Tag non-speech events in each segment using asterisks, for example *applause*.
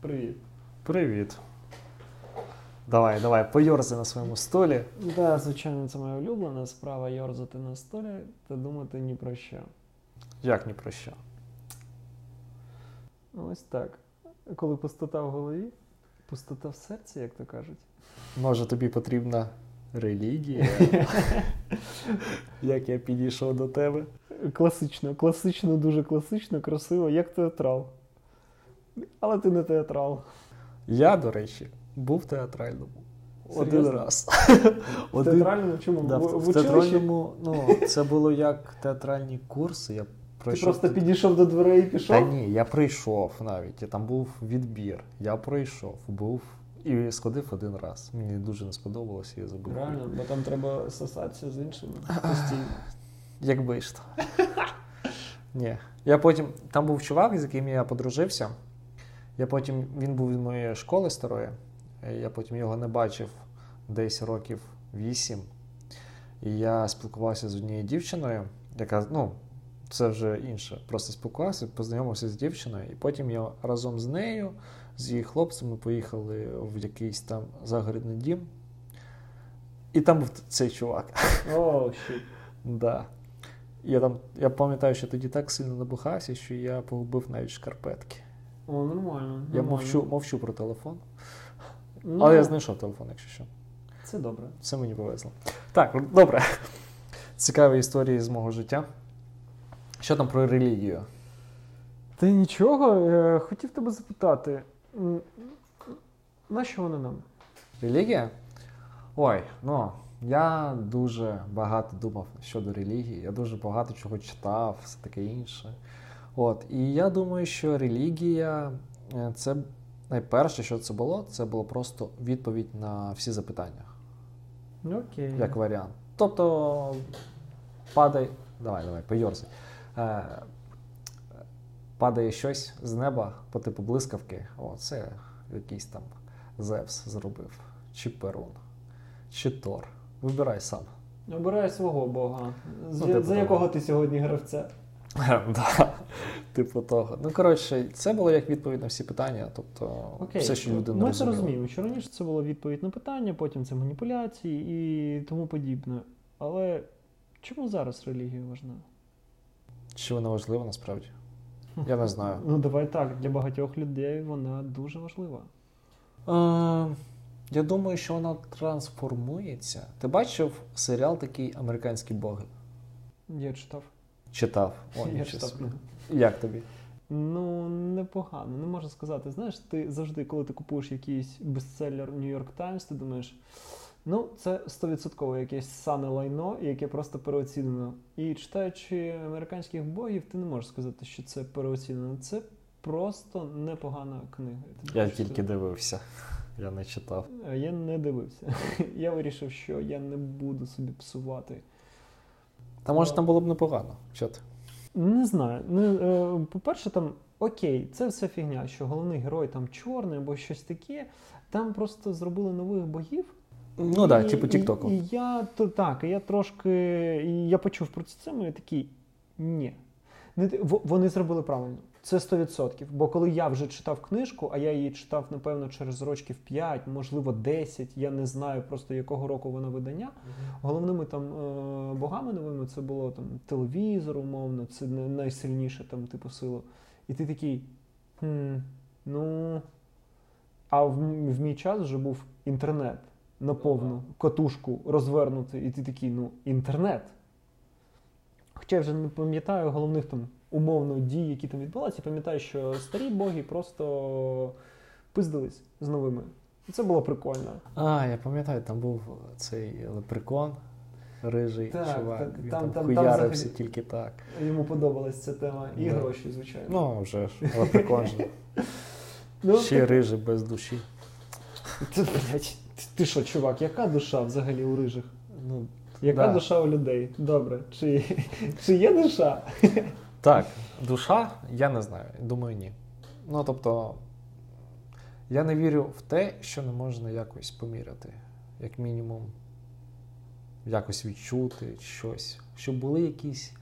Привіт. Привіт. Давай, давай, пойорзи на своєму столі. Так, да, звичайно, це моя улюблена справа йорзати на столі та думати ні про що. Як ні про що? Ось так. Коли пустота в голові, пустота в серці, як то кажуть. Може, тобі потрібна релігія? *laughs* Як я підійшов до тебе? Класично, класично, дуже класично, красиво, як театрал. Але ти не театрал. Я, до речі, був в театральному. Один раз. *laughs* В театральному чому? Да, в, в, в театральному, ну, це було як театральні курси. Я Ти просто підійшов до дверей і пішов? Та ні, я прийшов навіть. і Там був відбір. Я пройшов, був і сходив один раз. Мені дуже не сподобалося, я забув. Реально, бо там треба асоціацію з іншими *laughs* постійно. Якби ж то. Ні. Я потім. Там був чувак, з яким я подружився. Я потім, він був від моєї школи старої. е, Я потім його не бачив десь років вісім. І я спілкувався з однією дівчиною, яка, ну, це вже інше. Просто спілкувався, познайомився з дівчиною, і потім я разом з нею, з її хлопцями, поїхали в якийсь там загородний дім. І там був цей чувак. О, *laughs* щит. Да. Я, там, я пам'ятаю, що тоді так сильно набухався, що я погубив навіть шкарпетки. О, нормально. Я нормально. мовчу, мовчу про телефон, Ну, але я знайшов телефон, якщо що. Це добре. Це мені повезло. Так, добре. Цікаві історії з мого життя. Що там про релігію? Та нічого, е, хотів тебе запитати, нащо вони нам? Релігія? Ой, ну я дуже багато думав щодо релігії, я дуже багато чого читав, все таке інше. От, і я думаю, що релігія е, це найперше, що це було, це було просто відповідь на всі запитання, Окей. як варіант. Тобто, падай, давай, давай, пойорзай. Е, падає щось з неба по типу блискавки. О, це якийсь там Зевс зробив, чи Перун, чи Тор. Вибирай сам. Обирай свого Бога. Ну, типу за того. якого ти сьогодні гравця? *laughs* Да, Типу того. Ну, коротше, це було як відповідь на всі питання. Тобто, Окей. все, що людина Ми це розуміємо, що раніше це була відповідь на питання, потім це маніпуляції і тому подібне. Але чому зараз релігія важна? Чи вона важлива насправді? *laughs* Я не знаю. Ну давай так, для багатьох людей вона дуже важлива. Е, я думаю, що вона трансформується. Ти бачив серіал такий Американські боги? Я читав. Читав. О, Я читав. Як тобі? Ну, непогано, не можу сказати. Знаєш, ти завжди, коли ти купуєш якийсь New York Times, ти думаєш, ну, це 100% якесь сане лайно, яке просто переоцінено. І читаючи американських богів, ти не можеш сказати, що це переоцінено. Це просто непогана книга. тобі Я тільки сказати. дивився. Я не читав. Я не дивився. *laughs* Я вирішив, що я не буду собі псувати. Та може там було б непогано. Що ти? Не знаю. Ну, е, по-перше, там окей, це все фігня, що головний герой там чорний або щось таке. Там просто зробили нових богів. Ну так, І- типу Тіктоку. І, я то так, я трошки. Я почув про це, і такий ні. Не, вони зробили правильно. Це 100%. Бо коли я вже читав книжку, а я її читав, напевно, через років 5, можливо, 10, я не знаю просто якого року вона видання. Головними там е, богами новими це було там телевізор, умовно, це найсильніше там, типу, сила. І ти такий. Хм, ну. А в, в мій час вже був інтернет на повну катушку розвернутий, і ти такий, ну, інтернет. Хоча я вже не пам'ятаю головних там умовно дій, які там відбувалися. Пам'ятаю, що старі боги просто пиздились з новими. І це було прикольно. А, я пам'ятаю, там був цей лепрекон, рижий Так, чувак. так, він там- там, там- там хуярився тільки так. Йому подобалась ця тема. І Да. гроші, звичайно. Ну, вже ж, лепрекон же. *laughs* Ну, Ще рижий без душі. Ти, блядь, ти що, чувак, яка душа взагалі у рижих? Ну, Яка Да. душа у людей? Добре. Чи, чи є душа? Так, душа, я не знаю. Думаю, ні. Ну, тобто, я не вірю в те, що не можна якось поміряти. Як мінімум, якось відчути щось. Щоб були якісь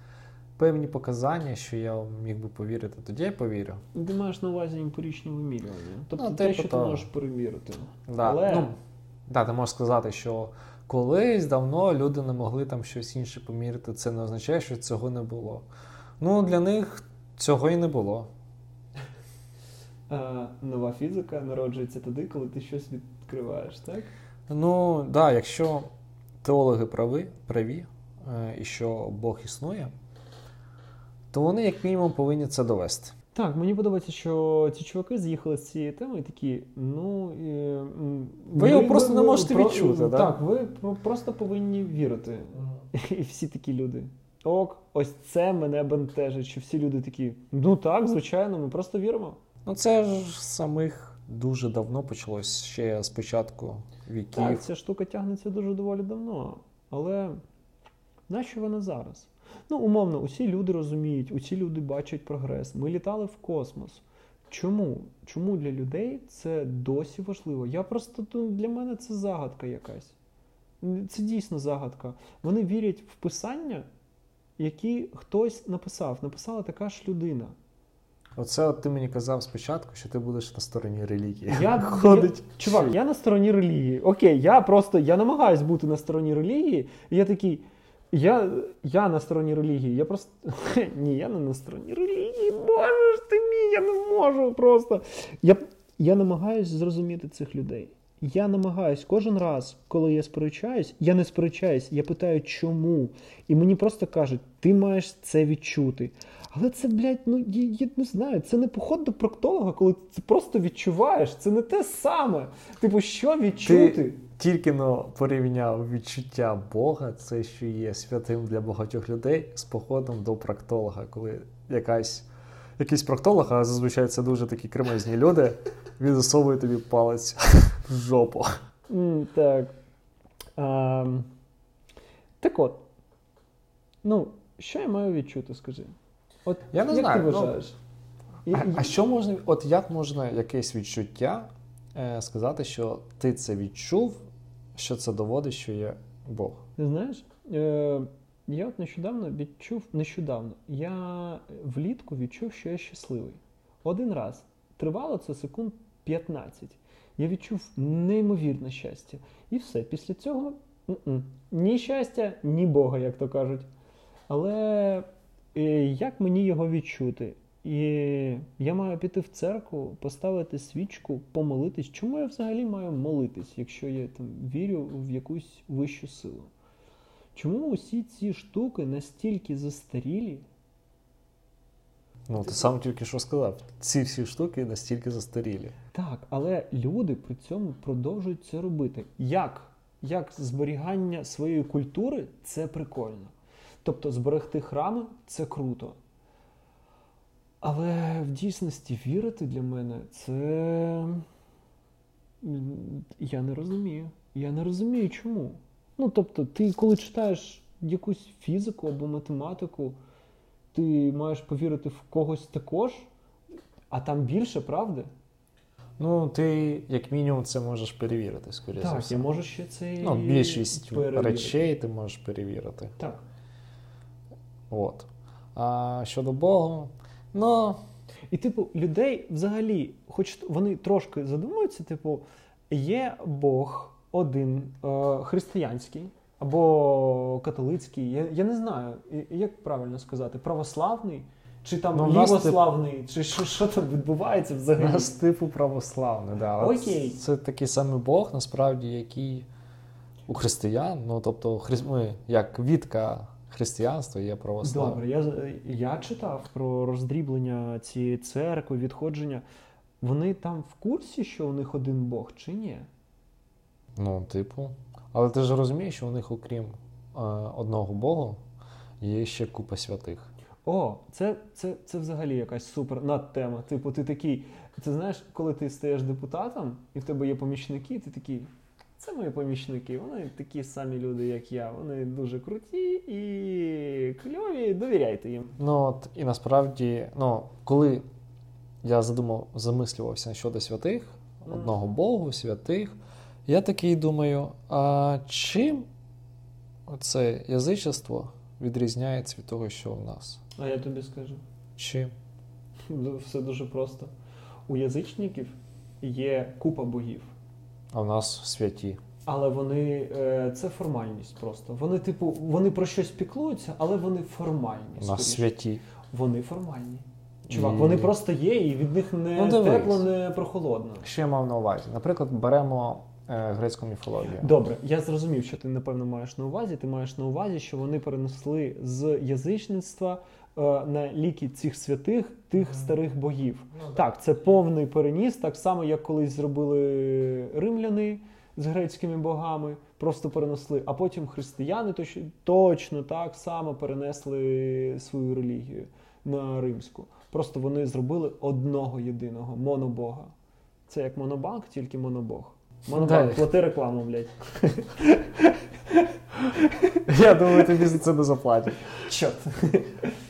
певні показання, що я міг би повірити, тоді я повірю. Ти маєш на увазі емпіричні вимірювання. Тобто Ну, те, що ти можеш перевірити. Да. Але- Ну, да, ти можеш сказати, що колись давно люди не могли там щось інше поміряти. Це не означає, що цього не було. Ну, для них цього і не було. А, нова фізика народжується тоді, коли ти щось відкриваєш, так? Ну, да, якщо теологи прави, праві, е, і що Бог існує, то вони, як мінімум, повинні це довести. Так, мені подобається, що ці чуваки з'їхали з цієї теми і такі, ну. е, Ви його просто не можете відчути, да? Так, ви просто повинні вірити. І всі такі люди. Ок, ось це мене бентежить, що всі люди такі. Ну так, звичайно, ми просто віримо. Ну, це ж самих дуже давно почалось ще з початку віків. Так, ця штука тягнеться дуже доволі давно. Але нащо вона зараз? Ну, умовно, усі люди розуміють, усі люди бачать прогрес. Ми літали в космос. Чому? Чому для людей це досі важливо? Я просто для мене це загадка якась. Це дійсно загадка. Вони вірять в писання, які хтось написав. Написала така ж людина. Оце от ти мені казав спочатку, що ти будеш на стороні релігії. Я, *laughs* Ходить. Я, чувак, я на стороні релігії. Окей, я просто я намагаюсь бути на стороні релігії. І я такий. Я, я на стороні релігії. Я просто. *laughs* Ні, я не на стороні релігії. Боже ж ти мій, я не можу просто. Я, я намагаюсь зрозуміти цих людей. Я намагаюсь кожен раз, коли я сперечаюсь, я не сперечаюсь, я питаю, чому. І мені просто кажуть, ти маєш це відчути. Але це, блядь, ну я, я не знаю, це не поход до проктолога, коли ти просто відчуваєш. Це не те саме. Типу, що відчути? Ти тільки но порівняв відчуття Бога, це що є святим для багатьох людей, з походом до проктолога, коли якась. Якийсь проктолог, а зазвичай це дуже такі кремезні люди, він засовує тобі палець в жопу. Так. А, так от. Ну, що я маю відчути, скажи? От Я не як знаю, ти ну, вважаєш? І- А, а що можна, от як можна якесь відчуття е, сказати, що ти це відчув, що це доводить, що є Бог? Ти знаєш, е, я от нещодавно відчув, нещодавно, я влітку відчув, що я щасливий. Один раз. Тривало це секунд 15. Я відчув неймовірне щастя. І все. Після цього м-м. ні щастя, ні Бога, як то кажуть. Але е, як мені його відчути? І я маю піти в церкву, поставити свічку, помолитись. Чому я взагалі маю молитись, якщо я там вірю в якусь вищу силу? Чому усі ці штуки настільки застарілі? Ну, ти сам тільки що сказав. Ці всі штуки настільки застарілі. Так, але люди при цьому продовжують це робити. Як? Як зберігання своєї культури це прикольно. Тобто зберегти храми це круто. Але в дійсності вірити для мене це. Я не розумію. Я не розумію чому. Ну, тобто, ти коли читаєш якусь фізику або математику, ти маєш повірити в когось також, а там більше правди. Ну, ти, як мінімум, це можеш перевірити, скоріше Так, все. я можу ще це Ну, більшість перевірити. речей ти можеш перевірити. Так. От. А щодо Бога, ну, І, типу, людей взагалі, хоч вони трошки задумуються, типу, є Бог один е, християнський або католицький, я, я не знаю, як правильно сказати, православний, чи там Ну, лівославний, чи що, що там відбувається у взагалі. нас типу православний, да. Окей. Це такий самий Бог, насправді, який у християн, ну тобто, хри... ми, як відка християнства є православ'я. Добре, я, я читав про роздріблення цієї церкви, відходження. Вони там в курсі, що у них один Бог, чи ні? Ну, типу. Але ти ж розумієш, що у них, окрім е, одного Бога, є ще купа святих. О, це, це, це взагалі якась супер надтема. Типу, ти такий, ти знаєш, коли ти стаєш депутатом, і в тебе є помічники, ти такий. Це мої помічники, вони такі самі люди, як я. Вони дуже круті і кльові, довіряйте їм. Ну, от, і насправді, ну, коли я задумав, замислювався щодо святих, Мгм. одного Богу, святих, я такий думаю, а чим це язичество відрізняється від того, що в нас? А я тобі скажу. Чим? Все дуже просто. У язичників є купа богів. А в нас святі. Але вони е, це формальність просто. Вони, типу, вони про щось піклуються, але вони формальні. У нас скоріше. святі. Вони формальні. Чувак, І- вони просто є, і від них не Ну, тепло, не прохолодно. Що я мав на увазі? Наприклад, беремо грецьку міфологію. Добре, я зрозумів, що ти напевно маєш на увазі. Ти маєш на увазі, що вони перенесли з язичництва е, на ліки цих святих тих старих богів. Так, це повний переніс, так само, як колись зробили римляни з грецькими богами, просто перенесли. А потім християни точ- точно так само перенесли свою релігію на римську. Просто вони зробили одного єдиного монобога. Це як монобанк, тільки монобог. Монобанк, плати рекламу, блядь. *laughs* Я думаю, тобі за це не заплатять. Чорт.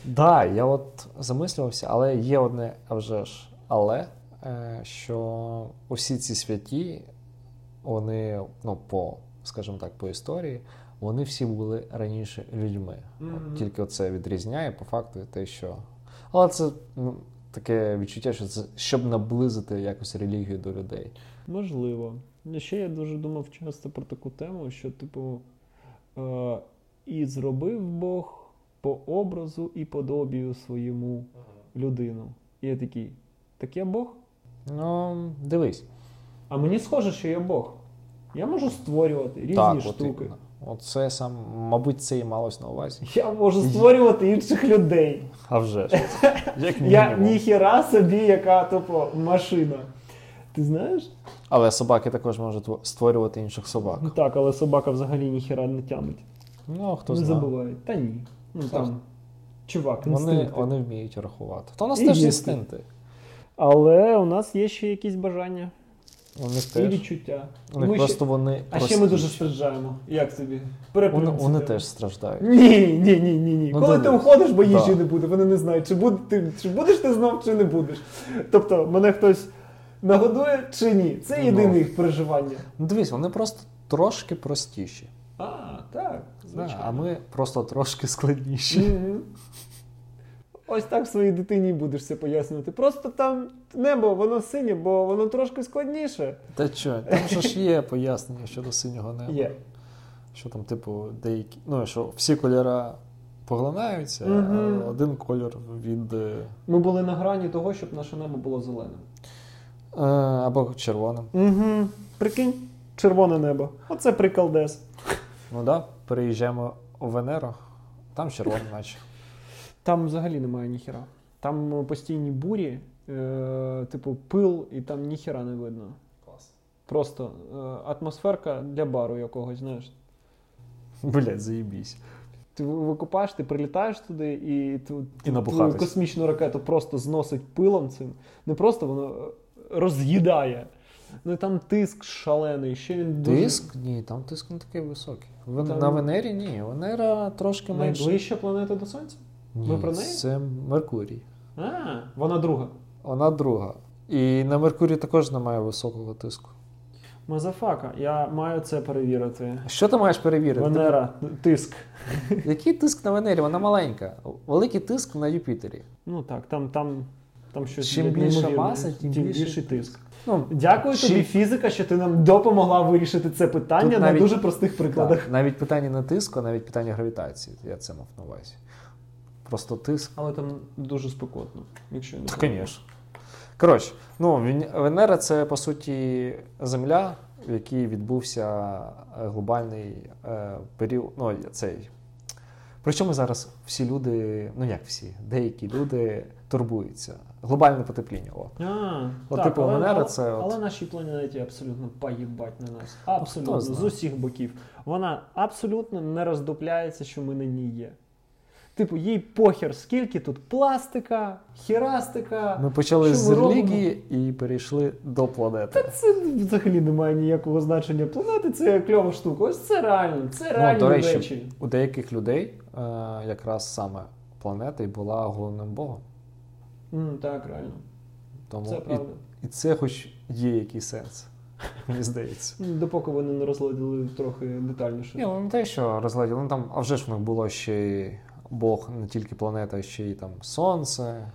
Да, я от замислювався, але є одне, а вже ж, але е, що усі ці святі, вони, ну, по, скажімо так, по історії, вони всі були раніше людьми. Мгм. Тільки це відрізняє по факту те, що. Але це ну, таке відчуття, що це щоб наблизити якось релігію до людей. Можливо. Ще я дуже думав часто про таку тему, що, типу, е, і зробив Бог по образу і подобію своєму людину. І я такий, так я Бог? Ну, дивись. А мені схоже, що я Бог. Я можу створювати різні так, штуки. От це сам, мабуть, це і малось на увазі. Я можу створювати інших людей. А вже ж. *laughs* Як Я ніхіра собі, яка тупо машина. Ти знаєш? Але собаки також можуть створювати інших собак. Ну так, але собака взагалі ніхіра не тямить. Ну, хто не знає. забуває. Та ні. Ну Хто там. Чувак, Вони, інстинкти. вони вміють рахувати. То у нас І теж їсти. інстинкти. Але у нас є ще якісь бажання У них і теж. відчуття. У них Ми просто ще... вони. А ще ми дуже страждаємо. Як тобі? Вони, вони теж страждають. Ні, ні, ні, ні, ні. Ну, Коли ти уходиш, бо їжі Да. не буде, вони не знають, чи, буде, ти, чи будеш ти знов, чи не будеш. Тобто, мене хтось нагодує чи ні. Це Ну. єдине їх переживання. Ну дивись, вони просто трошки простіші. А, так. Звичайно. а ми просто трошки складніші. Мгм. Ось так своїй дитині будеш це пояснювати. Просто там небо, воно синє, бо воно трошки складніше. Та що, там же ж є пояснення щодо синього неба. Є. Що там, типу, деякі. Ну, що всі кольори поглинаються, Мгм. а один кольор від. е, Ми були на грані того, щоб наше небо було зеленим. Е, або червоним. Угу. Прикинь, червоне небо. Оце приколдес. Ну да, переїжджаємо у Венеру, там червоне, *laughs* наче. Там взагалі немає ніхіра. Там постійні бурі, е, типу пил, і там ніхіра не видно. Клас. Просто е, атмосферка для бару якогось, знаєш. Блять, заїбісь. Ти викупаєш, ти прилітаєш туди і ту, І твою космічну ракету просто зносить пилом цим. Не просто воно е, роз'їдає. Ну і там тиск шалений, ще він дуже... Тиск? Ні, там тиск не такий високий. Вен- Там- На Венері ні. Венера трошки менше. Найближча планета до Сонця? Ні, Ми про неї? Це Меркурій. А, вона друга. Вона друга. І на Меркурії також немає високого тиску. Мазафака, я маю це перевірити. Що ти маєш перевірити? Венера, тиск. Який тиск на Венері? Вона маленька. Великий тиск на Юпітері. Ну так, там, там, там щось Чим неймовірне. маса, тим тим більший більший тиск. Ну, Дякую Чи- тобі, фізика, що ти нам допомогла вирішити це питання Тут на навіть- дуже простих прикладах. так, навіть питання не тиску, а навіть питання гравітації. Я це мав на увазі. Просто тиск. Але там дуже спекотно, якщо не Та, помиляюсь. звісно. Коротше, ну, Вен- Венера це по суті Земля, в якій відбувся е, глобальний е, період. Ну, цей. Причому зараз всі люди, ну як всі, деякі люди турбуються. Глобальне потепління. О. А, От, так, типу, але, Венера але, це от- але нашій планеті абсолютно поїбать на нас. Абсолютно, хто з усіх боків. Вона абсолютно не роздупляється, що ми на ній є. Типу, їй похер, скільки тут пластика, хірастика. Ми почали з релігії і перейшли до планети. Це взагалі не має ніякого значення. Планети це кльова штука. Ось це реально, це реальні Ну, речі. у деяких людей е, якраз саме планета і була головним богом. М, так, реально. Тому Це правда. і це хоч є якийсь сенс, *laughs* мені здається. Допоки вони не розладили трохи детальніше. Ні, ну не те, що розгляділи, ну там, а вже ж в них було ще й Бог не тільки планета, а ще й там Сонце,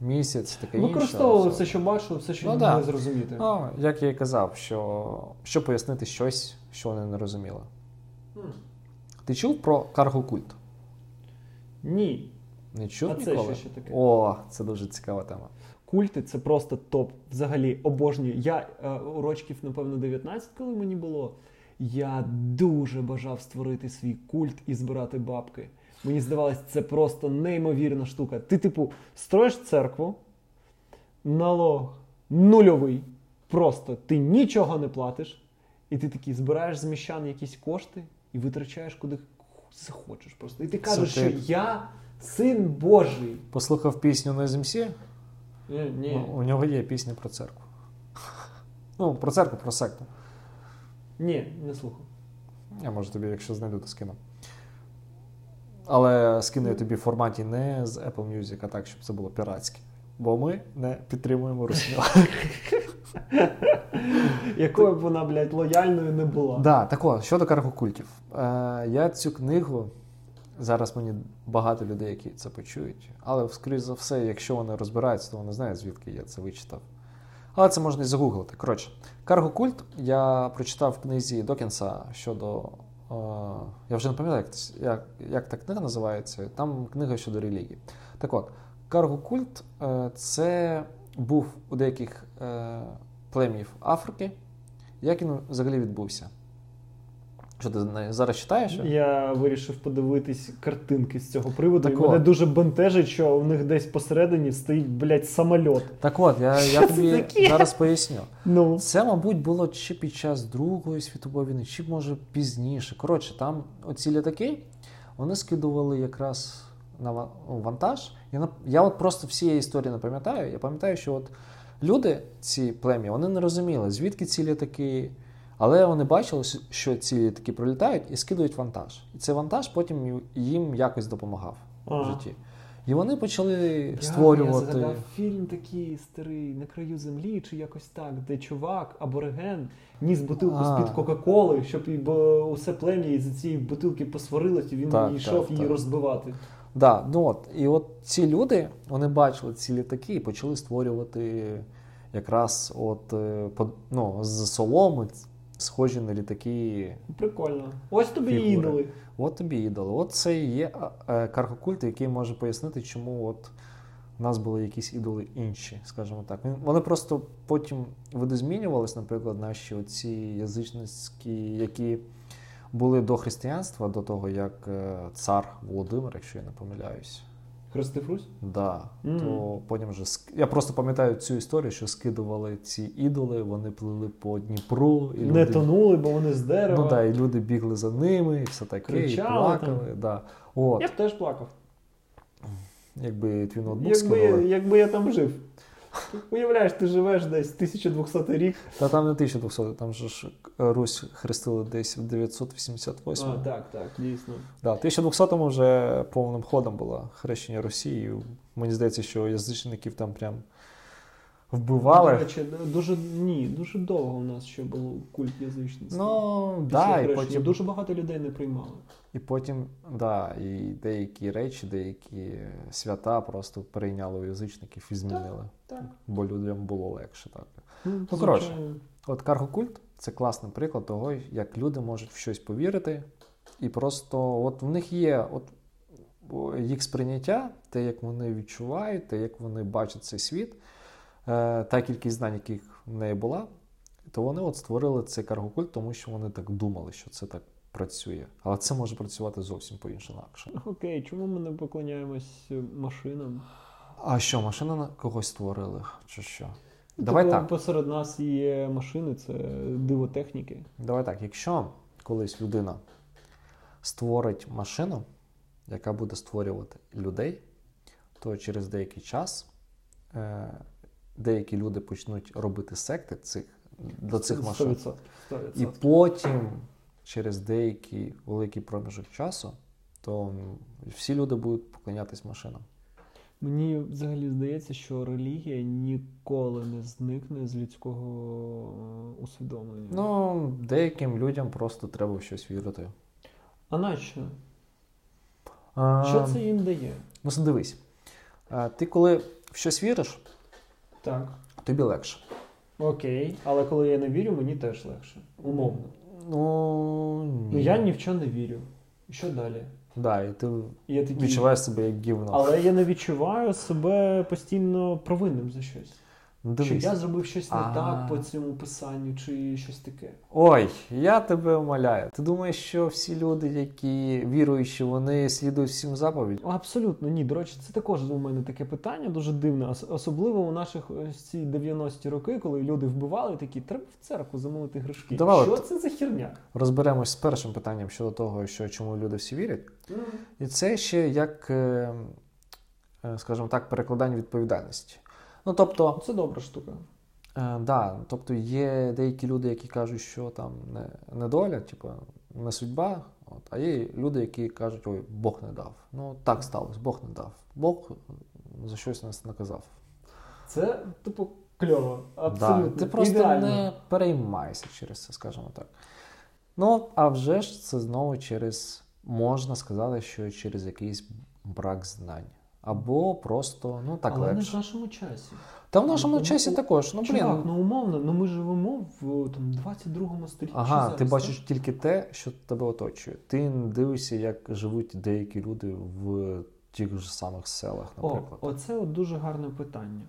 місяць, таке інше. Використовували все, що бачили, все, що Ну, не да. могли зрозуміти. Ну, як я і казав, що, що пояснити щось, що вони не розуміли. М. Ти чув про каргокульт? Ні. Не чув А це ніколи? що ще таке? О, це дуже цікава тема. Культи це просто топ. Взагалі обожнюю. Я е, у рочків, напевно, 19, коли мені було. Я дуже бажав створити свій культ і збирати бабки. Мені здавалось, це просто неймовірна штука. Ти, типу, строїш церкву, налог нульовий. Просто ти нічого не платиш, і ти такий збираєш з міщан якісь кошти і витрачаєш куди захочеш. Просто. І ти кажеш, що я син Божий. Послухав пісню на ЗМС? Ні, ні. Ну, у нього є пісня про церкву. Ну, про церкву, про секту. Ні, не слухав. Я можу тобі, якщо знайду, то скину. Але скину я тобі в форматі не з Apple Music, а так, щоб це було піратське. Бо ми не підтримуємо русню. *laughs* Якою б вона, блядь, лояльною не була. Да, так от, щодо каргокультів. Е, я цю книгу, зараз мені багато людей, які це почують, але, скоріш за все, якщо вони розбираються, то вони знають, звідки я це вичитав. Але це можна і загуглити. Коротше, каргокульт я прочитав в книзі Докінса щодо. Е, я вже не пам'ятаю, як, як, як та книга називається. Там книга щодо релігії. Так от, каргокульт е, це був у деяких е, плем'їв Африки. Як він взагалі відбувся? Що ти не- зараз читаєш? Я вирішив подивитись картинки з цього приводу. Так і мене дуже бентежить, що у них десь посередині стоїть, блядь, самольот. Так от, я, я тобі зараз поясню. Ну, Це, мабуть, було чи під час Другої світової війни, чи може пізніше. Коротше, там оці літаки вони скидували якраз на ну, вантаж. Я, я от просто всієї історії не пам'ятаю. Я пам'ятаю, що от люди, ці плем'я, вони не розуміли, звідки ці літаки. Але вони бачили, що ці літаки пролітають і скидують вантаж. І цей вантаж потім їм якось допомагав в житті. І вони почали Я створювати. згадав фільм такий старий на краю землі, чи якось так, де чувак, абориген, ніс бутилку А. з-під Кока-Коли, щоб бо усе плем'я із цієї бутилки посварилось, і він Так, йшов так, її так. розбивати. Да, ну от, і от ці люди вони бачили ці літаки і почали створювати якраз от, е, ну, з соломи схожі на літаки. Прикольно. Ось тобі Фігури. ідоли. От тобі ідоли. От це і є е, каргокульт, який може пояснити, чому от у нас були якісь ідоли інші, скажімо так. Вони просто потім видозмінювались, наприклад, наші оці язичницькі, які були до християнства, до того, як е, цар Володимир, якщо я не помиляюсь. Хрестив Да, Mm. то потім вже ск- я просто пам'ятаю цю історію, що скидували ці ідоли, вони плили по Дніпру, і Не люди, тонули, бо вони з дерева. ну, да, і люди бігли за ними, і все таке, Кричали і плакали. Да. От, Я б теж плакав. якби твій ноутбук Якби, скидували. якби я там жив. Уявляєш, ти живеш десь 1200 рік. Та там не 1200, там же ж Русь хрестили десь в 988 А, так, так, дійсно. Да, в 1200-му вже повним ходом було хрещення Росії. Мені здається, що язичників там прям вбивали. До речі, дуже ні, дуже довго у нас ще був культ язичництва. Ну, да, і потім, Дуже багато людей не приймали. і потім, да, і деякі речі, деякі свята просто перейняли у язичників і змінили. Так. Бо людям було легше. Так. Ну, коротше. От каргокульт це класний приклад того, як люди можуть в щось повірити, і просто от в них є от їх сприйняття, те, як вони відчувають, те, як вони бачать цей світ, та кількість знань, яких в неї була, то вони от створили цей каргокульт, тому що вони так думали, що це так працює. Але це може працювати зовсім по-іншому. інакше. Окей, чому ми не поклоняємось машинам? А що, машини на когось створили? Чи що? Давай Типу, так. Посеред нас є машини, це диво техніки. Давай так, якщо колись людина створить машину, яка буде створювати людей, то через деякий час е, деякі люди почнуть робити секти цих, до цих машин. 100%. 100%. І потім, через деякий великий проміжок часу, то всі люди будуть поклонятись машинам. Мені взагалі здається, що релігія ніколи не зникне з людського е, усвідомлення. Ну, деяким людям просто треба в щось вірити. А нащо? Що це їм дає? Ну, дивись. Ти коли в щось віриш, так. тобі легше. Окей, але коли я не вірю, мені теж легше. Умовно. Ну, ні. ну я ні в чому не вірю. Що далі? Да, і ти я такий... відчуваєш себе як гівно. Але я не відчуваю себе постійно провинним за щось. Ну, дивись. Чи я зробив щось не А. так по цьому писанню, чи щось таке. Ой, я тебе умоляю. Ти думаєш, що всі люди, які віруючі, вони слідують всім заповідям? Абсолютно ні. До речі, це також у мене таке питання дуже дивне. Особливо у наших ось ці 90-ті роки, коли люди вбивали такі, треба в церкву замовити гришки. Давай що от. це за херня? Розберемось з першим питанням щодо того, що чому люди всі вірять. І це ще як, е, е, скажімо так, перекладання відповідальності. Ну, тобто, Це добра штука. е, да, тобто є деякі люди, які кажуть, що там не, не доля, типу, не судьба. От, а є люди, які кажуть, ой, Бог не дав. Ну, так сталося, Бог не дав. Бог за щось нас наказав. Це, типу, кльово. Абсолютно. Да, ти просто Ідеально. не переймайся через це, скажімо так. Ну, а вже ж це знову через, можна сказати, що через якийсь брак знань. Або просто, ну так Але не в нашому часі. Та в нашому Ну, часі ну, також. Ну, блін. Ну умовно, ну ми живемо в там, 22 столітті. Ага, Що ти зараз, бачиш так? тільки те, що тебе оточує. Ти не дивишся, як живуть деякі люди в тих же самих селах, О, наприклад. оце от дуже гарне питання.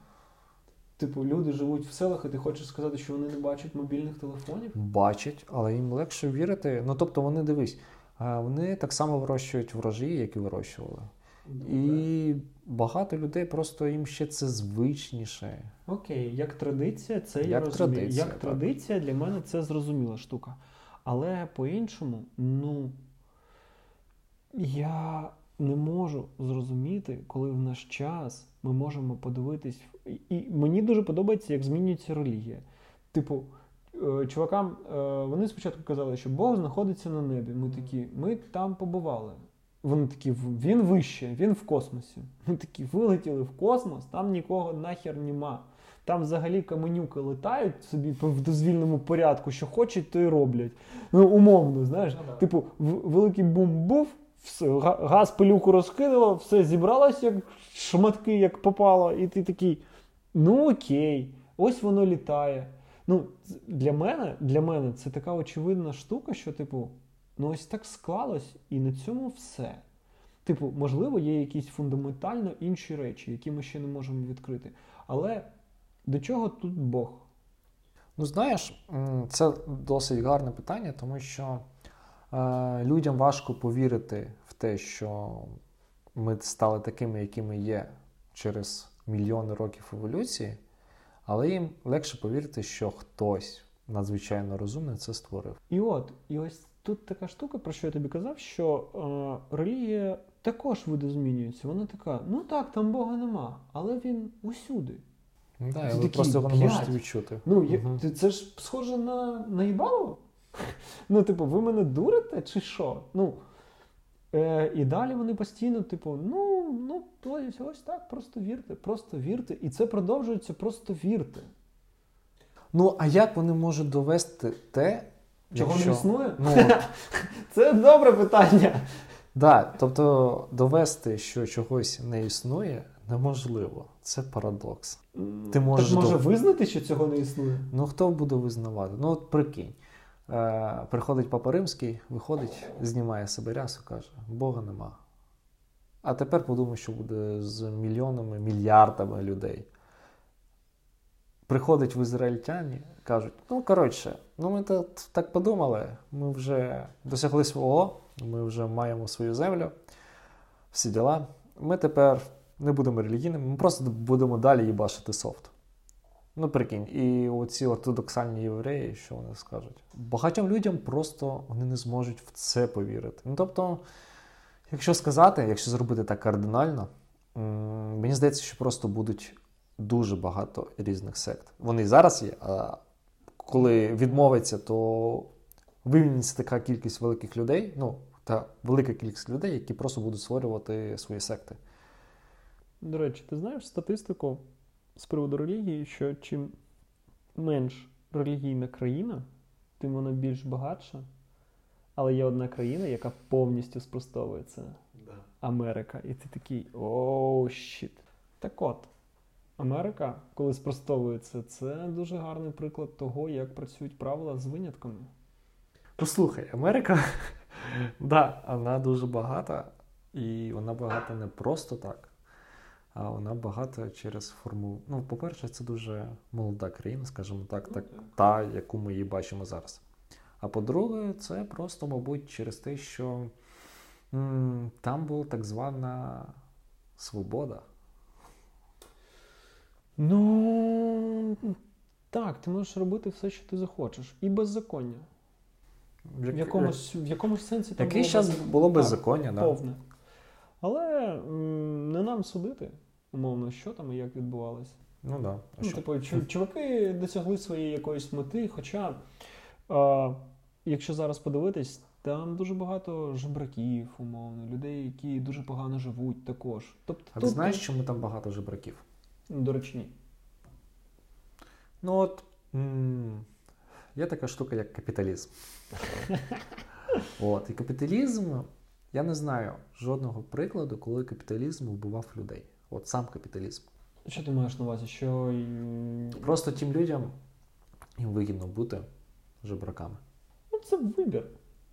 Типу, люди живуть в селах, і ти хочеш сказати, що вони не бачать мобільних телефонів? Бачать, але їм легше вірити. Ну тобто вони дивись, вони так само вирощують врожаї, як і вирощували. І багато людей просто їм ще це звичніше. Окей, як традиція, це я розумію. традиція, як так. традиція для мене це зрозуміла штука. Але по-іншому, ну я не можу зрозуміти, коли в наш час ми можемо подивитись. І- І мені дуже подобається, як змінюється релігія. Типу, е, чувакам, е, вони спочатку казали, що Бог знаходиться на небі. Ми такі, ми там побували. Вони такі, він вище, він в космосі. Ми такі вилетіли в космос, там нікого нахер нема. Там взагалі каменюки летають собі в дозвільному порядку, що хочуть, то й роблять. Ну, умовно, знаєш. Ну. Типу, великий бум був, все, газ пилюку розкинуло, все зібралось як шматки, як попало, і ти такий. Ну окей, ось воно літає. Ну, для мене, для мене це така очевидна штука, що, типу, ну ось так склалось, і на цьому все. Типу, можливо, є якісь фундаментально інші речі, які ми ще не можемо відкрити. Але до чого тут Бог? Ну, знаєш, це досить гарне питання, тому що е, людям важко повірити в те, що ми стали такими, якими є через мільйони років еволюції, але їм легше повірити, що хтось надзвичайно розумний це створив. І от, і ось тут така штука, про що я тобі казав, що е, релігія також видозмінюється. Вона така, ну так, там Бога нема, але він усюди. Да, Ти і ви такий, просто його не можете відчути. Ну, є- Мгм. це- ж схоже на, на їбало. *laughs* Ну, типу, ви мене дурите чи що? Ну, е, і далі вони постійно, типу, ну, ну, ось, ось так, просто вірте, просто вірте. І це продовжується, просто вірте. Ну, а як вони можуть довести те, Чого якщо... не існує? Ну, *laughs* Це добре питання. Да, тобто довести, що чогось не існує, неможливо. Це парадокс. Ти можеш так може дов- визнати, що цього не існує? Ну хто буде визнавати? Ну от прикинь. Е, приходить Папа Римський, виходить, знімає себе рясу, каже: Бога нема. А тепер подумай, що буде з мільйонами, мільярдами людей. Приходять в ізраїльтяні, кажуть: ну, коротше, ну ми тут так подумали, ми вже досягли свого, ми вже маємо свою землю, всі діла. Ми тепер не будемо релігійними, ми просто будемо далі їбашити софт. Ну, прикинь, і оці ортодоксальні євреї, що вони скажуть? Багатьом людям просто вони не зможуть в це повірити. Ну, тобто, якщо сказати, якщо зробити так кардинально, мені здається, що просто будуть дуже багато різних сект. Вони і зараз є, а коли відмовиться, то вивільниться така кількість великих людей, ну, та велика кількість людей, які просто будуть створювати свої секти. До речі, ти знаєш статистику з приводу релігії, що чим менш релігійна країна, тим вона більш багатша. Але є одна країна, яка повністю спростовує це. Америка. І ти такий оу, щіт. Так от, Америка, коли спростовується, це дуже гарний приклад того, як працюють правила з винятками. Ну слухай, Америка, *laughs* да, вона дуже багата, і вона багата не просто так, а вона багата через форму. Ну, по-перше, це дуже молода країна, скажімо так, так та, яку ми її бачимо зараз. А по-друге, це просто, мабуть, через те, що м, там була так звана свобода. Ну так, ти можеш робити все, що ти захочеш, і беззаконня. В якомусь, в якомусь сенсі там було час було так, беззаконня, да. повне. Але м, не нам судити, умовно, що там і як відбувалося. Ну да. А Ну, що? типу, чу- чуваки досягли своєї якоїсь мети, хоча, е, якщо зараз подивитись, там дуже багато жебраків, умовно, людей, які дуже погано живуть також. Тобто, А ти тут, знаєш, чому там багато жебраків? Ну, до речі, ні. Ну от є така штука, як капіталізм. *laughs* От, і капіталізм, я не знаю жодного прикладу, коли капіталізм вбивав людей. От сам капіталізм. Що ти маєш на увазі? Що Просто тим людям їм вигідно бути жебраками. ну, це вибір.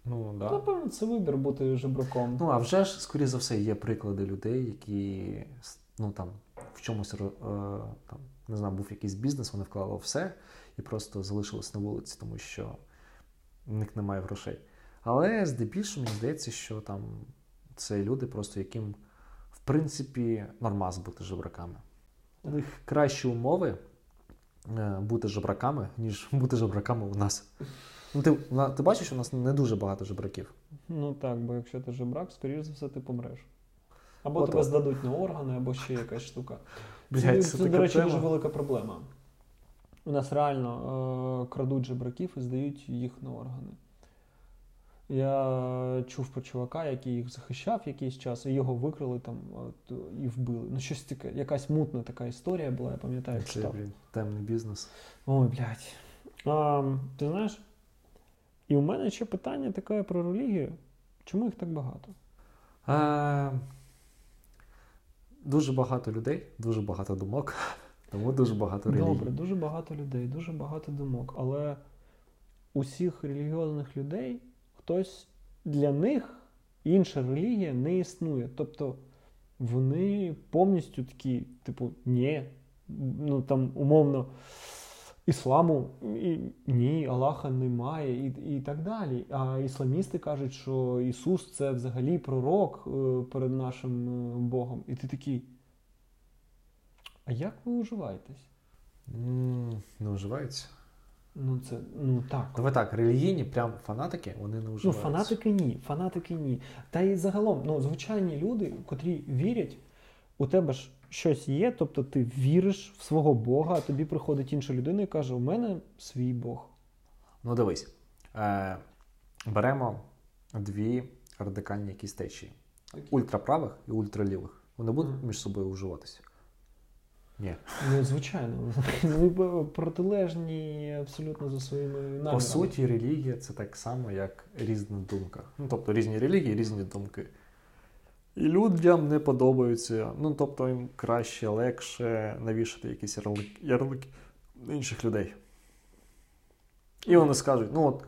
Ну, да. Напевно, це вибір бути жебраком. Ну, а вже ж, скоріше за все, є приклади людей, які ну, там, в чомусь е, там, не знаю, був якийсь бізнес, вони вклали все і просто залишились на вулиці, тому що в них немає грошей. Але здебільшого мені здається, що там це люди, просто яким, в принципі, нормаз бути жебраками. У них кращі умови е, бути жебраками, ніж *laughs* бути жебраками у нас. Ну, ти, ти бачиш, у нас не дуже багато жебраків. Ну так, бо якщо ти жебрак, скоріш за все, ти помреш. Або От тебе от. здадуть на органи, або ще якась штука. Блядь, це, це це, до речі, тема. дуже велика проблема. У нас реально е, крадуть жебраків і здають їх на органи. Я чув про чувака, який їх захищав якийсь час, і його викрили там от, і вбили. Ну, щось таке, якась мутна така історія була, я пам'ятаю, Це, читав. блін, темний бізнес. Ой, блядь. А, ти знаєш? І у мене ще питання таке про релігію. Чому їх так багато? А, дуже багато людей, дуже багато думок, *laughs* тому дуже багато релігій. Добре, дуже багато людей, дуже багато думок. Але усіх релігіозних людей хтось для них інша релігія не існує. Тобто вони повністю такі, типу, ні, ну там умовно. Ісламу і, ні, Аллаха немає, і, і так далі. А ісламісти кажуть, що Ісус це взагалі пророк е, перед нашим е, Богом. І ти такий. А як ви уживаєтесь? Не уживаються. Ну, це ну так. Давай так, релігійні прям фанатики, вони не Ну, фанатики ні, фанатики ні. Та й загалом, ну, звичайні люди, котрі вірять, у тебе ж щось є, тобто ти віриш в свого Бога, а тобі приходить інша людина і каже: у мене свій Бог. Ну дивись, е, беремо дві радикальні якісь течії: ультраправих і ультралівих. Вони будуть між собою уживатися? Ні. Ну, звичайно, *laughs* вони протилежні абсолютно за своїми намірами. По суті, релігія це так само, як різна думка. Ну, тобто різні релігії, різні думки. І людям не подобаються. Ну, тобто їм краще, легше навішати якісь ярлик, ярлики інших людей. І вони скажуть: ну от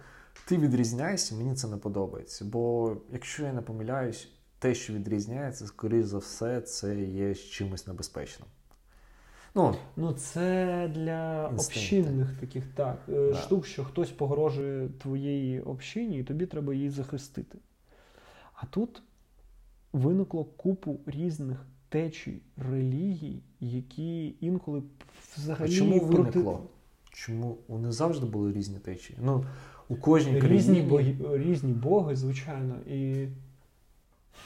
ти відрізняєшся, мені це не подобається. Бо якщо я не помиляюсь, те, що відрізняється, скоріш за все, це є чимось небезпечним. Ну, Ну, це для общинних таких так, е, Да. штук, що хтось погрожує твоїй общині, і тобі треба її захистити. А тут виникло купу різних течій релігій, які інколи взагалі а чому проти- виникло? Чому вони завжди були різні течії? Ну, у кожній Різні, боги, різні боги, звичайно, і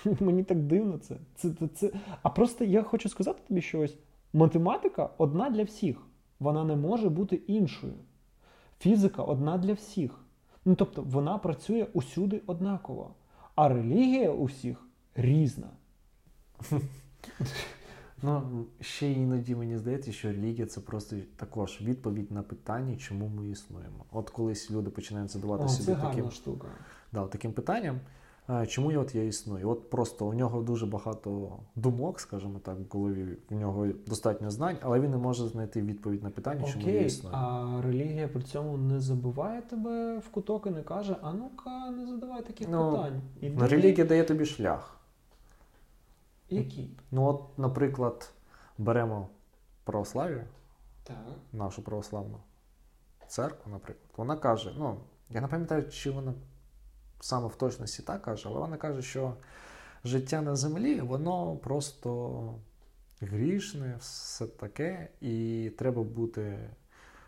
*laughs* мені так дивно це. Це, це, це. А просто я хочу сказати тобі, що ось математика одна для всіх. Вона не може бути іншою. Фізика одна для всіх. Ну тобто вона працює усюди однаково. А релігія у всіх різна. Ну, ще іноді мені здається, що релігія це просто також відповідь на питання, чому ми існуємо. От колись люди починають задавати О, собі це таким, штука. да, таким питанням, е, чому я от я існую. От просто у нього дуже багато думок, скажімо так, в голові. В нього достатньо знань, але він не може знайти відповідь на питання, чому я Окей, існую. а релігія при цьому не забиває тебе в куток і не каже: а ну-ка, не задавай таких Ну, питань. Іди. Ну, Релігія дає тобі шлях. Який? Ну, от, наприклад, беремо православ'я, Так. нашу православну церкву, наприклад, вона каже: ну, я не пам'ятаю, чи вона саме в точності так каже, але вона каже, що життя на землі, воно просто грішне, все таке, і треба бути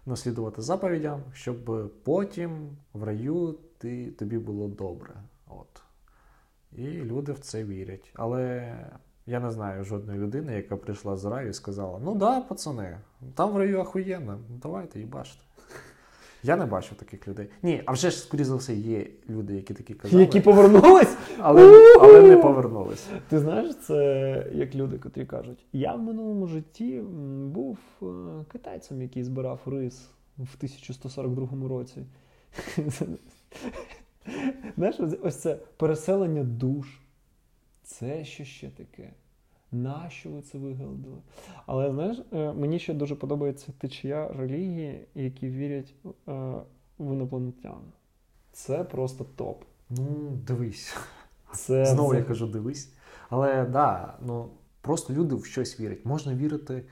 наслідувати заповідям, щоб потім в раю ти, тобі було добре. От. І люди в це вірять. Але я не знаю жодної людини, яка прийшла з раю і сказала: ну да, пацани, там в раю ахуєнно, давайте їбаште. *laughs* Я не бачу таких людей. Ні, а вже ж, скоріше за все, є люди, які такі казали, Які повернулись? але, але не повернулись. Ти знаєш, це як люди, котрі кажуть: я в минулому житті був е, китайцем, який збирав рис в 1142 році. *laughs* Знаєш, ось це переселення душ. Це що ще таке? Нащо ви це вигадали? Але знаєш, е, мені ще дуже подобається течія релігії, які вірять е, в інопланетян. Це просто топ. Ну, дивись. Це *laughs* Знову це- я кажу, дивись. Але да, ну просто люди в щось вірять. Можна вірити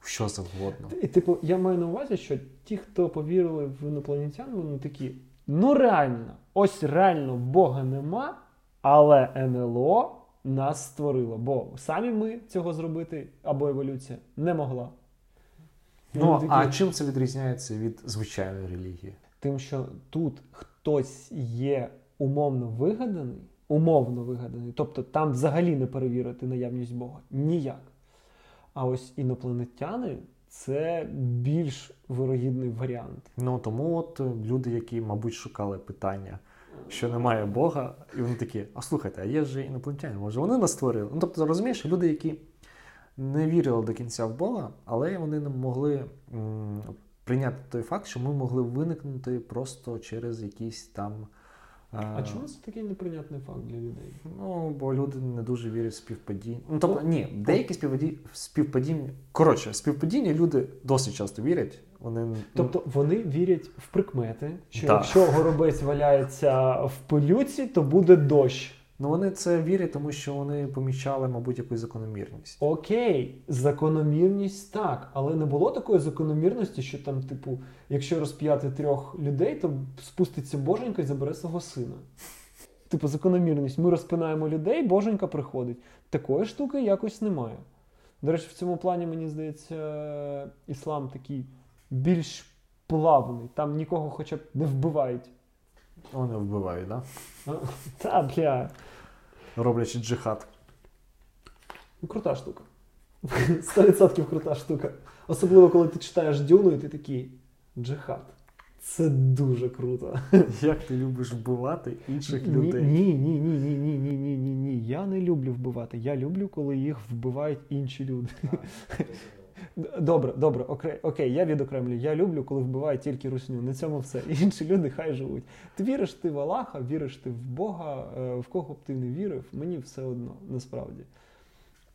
в що завгодно. І, типу, я маю на увазі, що ті, хто повірили в інопланетян, вони такі: ну реально, ось реально Бога нема, але НЛО нас створило. Бо самі ми цього зробити або еволюція не могла. Ну, а чим це відрізняється від звичайної релігії? Тим, що тут хтось є умовно вигаданий, умовно вигаданий, тобто там взагалі не перевірити наявність Бога. Ніяк. А ось інопланетяни це більш вирогідний варіант. Ну тому от люди, які, мабуть, шукали питання, що немає Бога, і вони такі: а слухайте, а є ж інопланетяни, може вони нас створили? Ну тобто, розумієш, люди, які не вірили до кінця в Бога, але вони не могли м, прийняти той факт, що ми могли виникнути просто через якісь там. А чому це такий неприйнятний факт для людей? Ну, бо люди не дуже вірять в співпадіння. Ну, тобто, ні, деякі співпаді... співпадіння. Коротше, співпадіння люди досить часто вірять. Вони ну, Тобто вони вірять в прикмети, що Так. якщо горобець валяється в пилюці, то буде дощ. Ну, вони це вірять, тому що вони помічали, мабуть, якусь закономірність. Окей, закономірність так, але не було такої закономірності, що там, типу, якщо розп'яти трьох людей, то спуститься боженька і забере свого сина. Типу, закономірність. Ми розпинаємо людей, боженька приходить. Такої штуки якось немає. До речі, в цьому плані, мені здається, іслам такий більш плавний. Там нікого хоча б не вбивають. Вони вбивають, да? А, *laughs* Та, бля. роблячи джихад. Ну, Крута штука. *laughs* 100% крута штука. Особливо, коли ти читаєш Дюну, і ти такий джихад. Це дуже круто. *laughs* Як ти любиш вбивати інших людей? ні, ні, ні, ні, ні, ні, ні, ні, ні. Я не люблю вбивати. Я люблю, коли їх вбивають інші люди. Добре, добре, окей, окей, я відокремлю. Я люблю, коли вбивають тільки русню. На цьому все. *laughs* Інші люди хай живуть. Ти віриш ти в Аллаха, віриш ти в Бога, е, в кого б ти не вірив, мені все одно, насправді.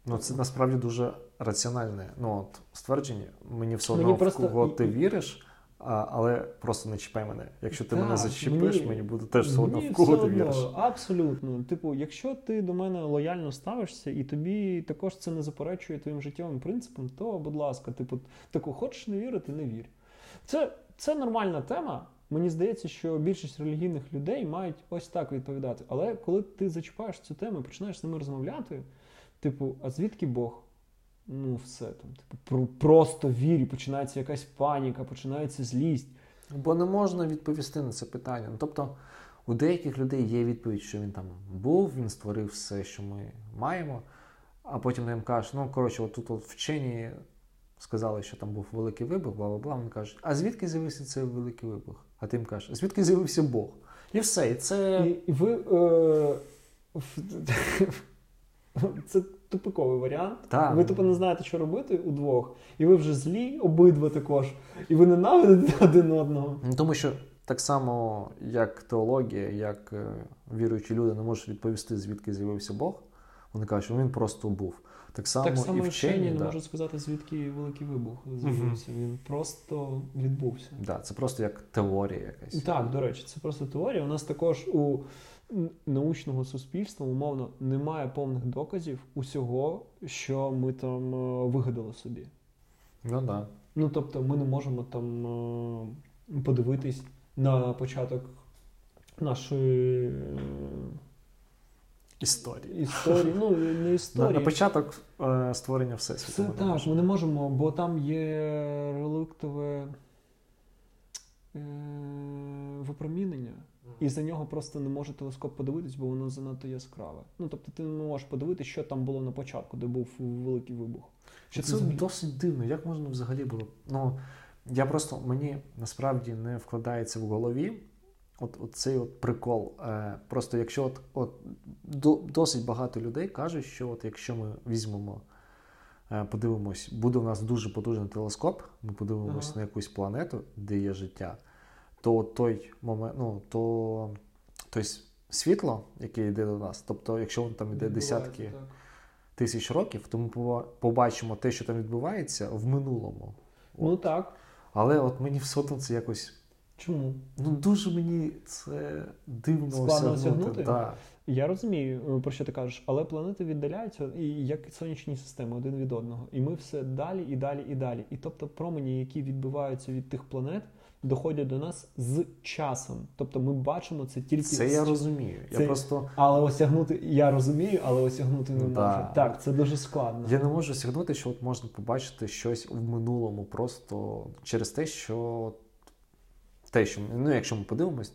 Ну, це насправді дуже раціональне ну, от, ствердження. Мені все Мені одно, просто- в кого ти віриш, а, але просто не чіпай мене. Якщо ти мене Так, зачепиш, мені- мені буде теж все одно, в кого ти віриш. Абсолютно. Типу, якщо ти до мене лояльно ставишся, і тобі також це не заперечує твоїм життєвим принципам, то, будь ласка, типу, таку хочеш не вірити, не вір. Це, це нормальна тема. Мені здається, що більшість релігійних людей мають ось так відповідати. Але коли ти зачіпаєш цю тему і починаєш з ними розмовляти, типу, а звідки Бог? Ну, все там, типу, про- просто вір, і починається якась паніка, починається злість. Бо не можна відповісти на це питання. Ну, тобто, у деяких людей є відповідь, що він там був, він створив все, що ми маємо, а потім їм кажуть, ну коротше, от тут от вчені сказали, що там був великий вибух, бла бла бла. Вони кажуть, а звідки з'явився цей великий вибух? А ти їм кажеш, звідки з'явився Бог? І все. І це І, і ви. Е, *laughs* це тупиковий варіант. Так. Ви тупо не знаєте, що робити удвох. І ви вже злі, обидва також. І ви ненавидите *laughs* один одного. Ну, тому що так само, як теологія, як е, віруючі люди не можуть відповісти, звідки з'явився Бог. Вони кажуть, що він просто був. Так само, так само і вчені, не да. можуть сказати, звідки великий вибух з'явився. Він просто відбувся. Да, це просто як теорія якась. Так, до речі, це просто теорія. У нас також у научного суспільства, умовно, немає повних доказів усього, що ми там е, вигадали собі. Ну да. Ну тобто, ми не можемо там е, подивитись на початок нашої е, Історії. історії. Ну, не На, історії. на початок е, створення всесвіту. Це так, ми не можемо, бо там є реликтове е, випромінення, і за нього просто не може телескоп подивитись, бо воно занадто яскраве. Ну тобто ти не можеш подивитися, що там було на початку, де був великий вибух. Що це взагалі- досить дивно. Як можна взагалі було? Ну, я просто мені насправді не вкладається в голові. От, от цей от прикол. Е, просто якщо от, от до, досить багато людей кажуть, що от якщо ми візьмемо, е, подивимось, буде у нас дуже потужний телескоп, ми подивимось Ага. на якусь планету, де є життя, то той момент, ну то тобто світло, яке йде до нас, тобто, якщо воно там йде десятки так. тисяч років, то ми побачимо те, що там відбувається в минулому. Ну так. Але от мені все одно це якось. Чому? Ну дуже мені це дивно Складно осягнути. Да. Я розумію, е, про що ти кажеш, але планети віддаляються, і як сонячні системи один від одного. І ми все далі і далі і далі. І тобто промені, які відбиваються від тих планет, доходять до нас з часом. Тобто ми бачимо це тільки Це з я розумію. Це- Я просто Але осягнути, я розумію, але осягнути не Да. можу. Так, це дуже складно. я не можу осягнути, що от можна побачити щось в минулому, просто через те, що те, що ну, якщо ми подивимось,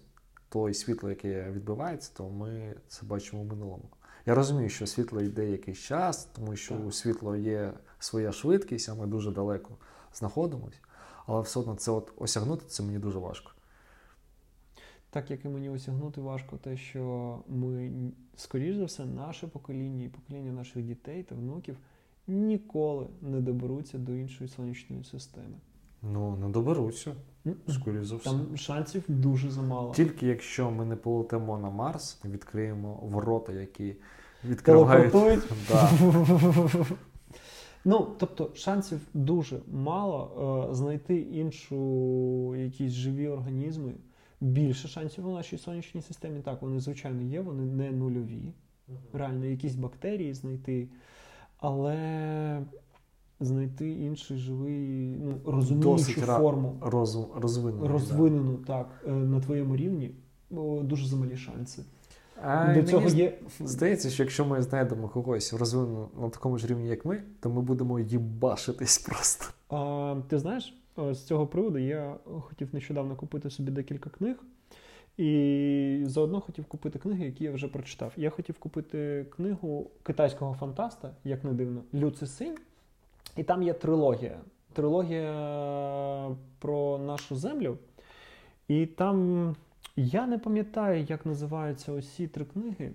то і світло, яке відбивається, то ми це бачимо в минулому. Я розумію, що світло йде якийсь час, тому що Так. у світло є своя швидкість, а ми дуже далеко знаходимось. Але все одно це от осягнути це мені дуже важко. Так як і мені осягнути важко те, що ми, скоріш за все, наше покоління і покоління наших дітей та внуків ніколи не доберуться до іншої сонячної системи. Ну, не доберуться, скоріше за все. Там шансів дуже замало. Тільки якщо ми не полетимо на Марс, відкриємо ворота, які відкривають. *laughs* Да. *laughs* Ну, тобто, шансів дуже мало е, знайти іншу якісь живі організми. Більше шансів у нашій сонячній системі. Так, вони, звичайно, є, вони не нульові. Реально, якісь бактерії знайти, але знайти інший живий, ну, розуміючу Досить форму, Розум, розвинений. розвинену так, е, на твоєму рівні, дуже замалі шанси. А, До мені цього є Здається, що якщо ми знайдемо когось розвиненого на такому ж рівні, як ми, то ми будемо їбашитись просто. А, ти знаєш, е, з цього приводу я хотів нещодавно купити собі декілька книг, і заодно хотів купити книги, які я вже прочитав. Я хотів купити книгу китайського фантаста, як не дивно, Лю Цисинь, і там є трилогія. Трилогія про нашу землю. І там я не пам'ятаю, як називаються усі три книги.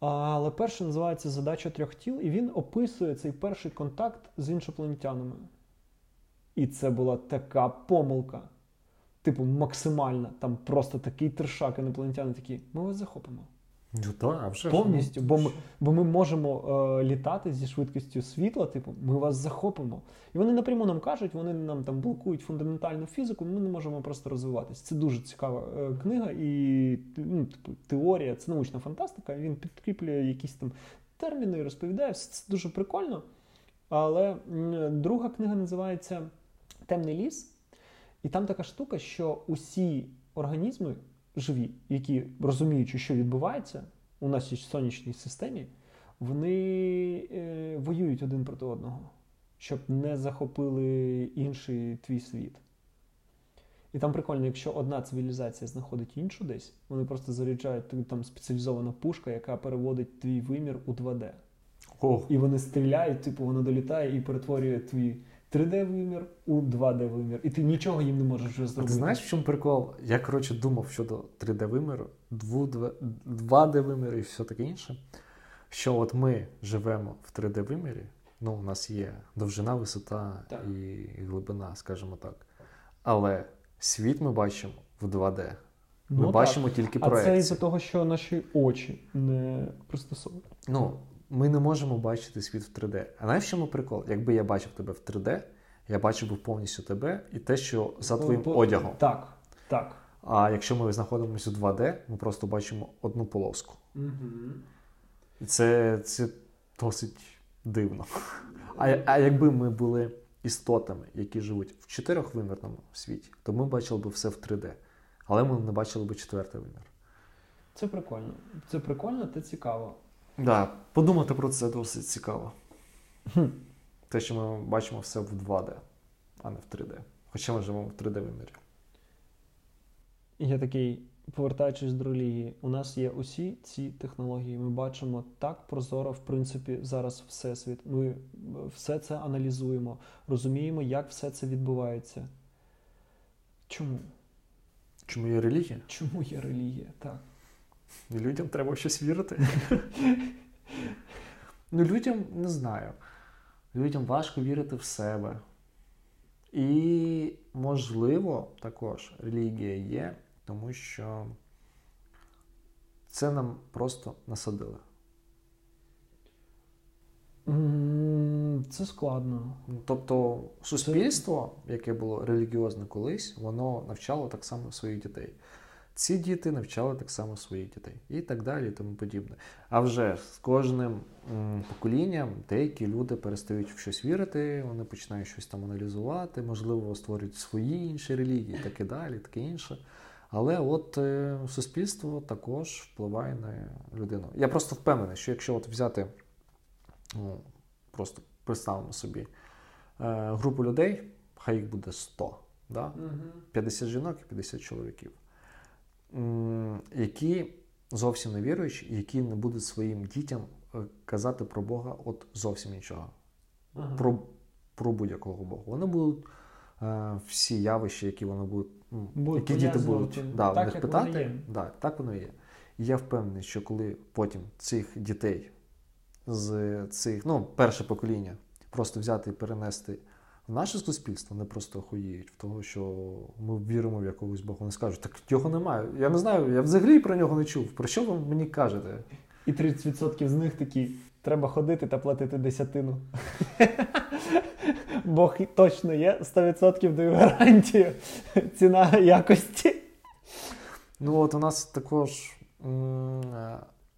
Але перша називається Задача трьох тіл, і він описує цей перший контакт з іншопланетянами. І це була така помилка. Типу, максимальна. Там просто такий трешак, інопланетяни такі, ми вас захопимо. Ну так, а вже ж, Повністю, ну, бо ми, бо ми можемо е, літати зі швидкістю світла, типу, ми вас захопимо. І вони напряму нам кажуть, вони нам там блокують фундаментальну фізику, ми не можемо просто розвиватися. Це дуже цікава е, книга, і ну, типу, теорія, це научна фантастика. Він підкріплює якісь там терміни і розповідає. Все Це дуже прикольно. Але м, друга книга називається Темний ліс. І там така штука, що усі організми живі, які розуміючи, що відбувається у нашій сонячній системі, вони е, воюють один проти одного, щоб не захопили інший твій світ. І там прикольно, якщо одна цивілізація знаходить іншу десь, вони просто заряджають там спеціалізована пушка, яка переводить твій вимір у 2D. Ох, І вони стріляють, типу, воно долітає і перетворює твій 3D-вимір у 2D-вимір. І ти нічого їм не можеш вже а зробити. ти знаєш, в чому прикол? Я, коротше, думав щодо 3D-виміру, 2D-виміру і все таке інше. Що от ми живемо в 3D-вимірі, ну, у нас є довжина, висота Так. і глибина, скажімо так. Але світ ми бачимо в 2D. Ну, Ми так. бачимо тільки А це із-за того, що наші очі не пристосовані. Ну, ми не можемо бачити світ в 3D. А знаєш, в чому прикол? Якби я бачив тебе в 3D, я бачив би повністю тебе і те, що за твоїм По- одягом. Так, так. А якщо ми знаходимося у 2D, ми просто бачимо одну полоску. Угу. І це, це досить дивно. А, а якби ми були істотами, які живуть в чотирьохвимірному світі, то ми бачили б все в 3D. Але ми не бачили б четвертий вимір. Це прикольно. Це прикольно та цікаво. Да, подумати про це досить цікаво. Хм. Те, що ми бачимо все в 2D, а не в 3D. Хоча ми живемо в 3D вимірі. Я такий, повертаючись до релігії, у нас є усі ці технології. Ми бачимо так прозоро, в принципі, зараз всесвіт. Ми е, все це аналізуємо, розуміємо, як все це відбувається. Чому? Чому є релігія? Чому є релігія? Так. Людям треба в щось вірити. *laughs* ну, людям не знаю. Людям важко вірити в себе. І, можливо, також релігія є, тому що це нам просто насадили. Це складно. Ну, Тобто, суспільство, яке було релігіозне колись, воно навчало так само своїх дітей. Ці діти навчали так само своїх дітей і так далі, і тому подібне. А вже з кожним м, поколінням деякі люди перестають в щось вірити, вони починають щось там аналізувати, можливо, створюють свої інші релігії, таке далі, таке інше. Але от е, суспільство також впливає на людину. Я просто впевнений, що якщо от взяти, ну, просто представимо собі е, групу людей, хай їх буде 100, да? 50 жінок і 50 чоловіків, які зовсім не віруючі, які не будуть своїм дітям е, казати про Бога от зовсім нічого. Ага. Про, про будь-якого Бога. Вони будуть е, всі явища, які вони будуть, м, Будуть які діти будуть да, так, в них воно питати, є. Да, так воно є. І я впевнений, що коли потім цих дітей з цих, ну, перше покоління, просто взяти і перенести наше суспільство, вони просто охуєють в того, що ми віримо в якогось Бога. Вони скажуть, так його немає. Я не знаю, я взагалі про нього не чув. Про що ви мені кажете? І 30% з них такі: треба ходити та платити десятину. *laughs* Бог точно є, 100% даю гарантію. Ціна якості. Ну от у нас також м,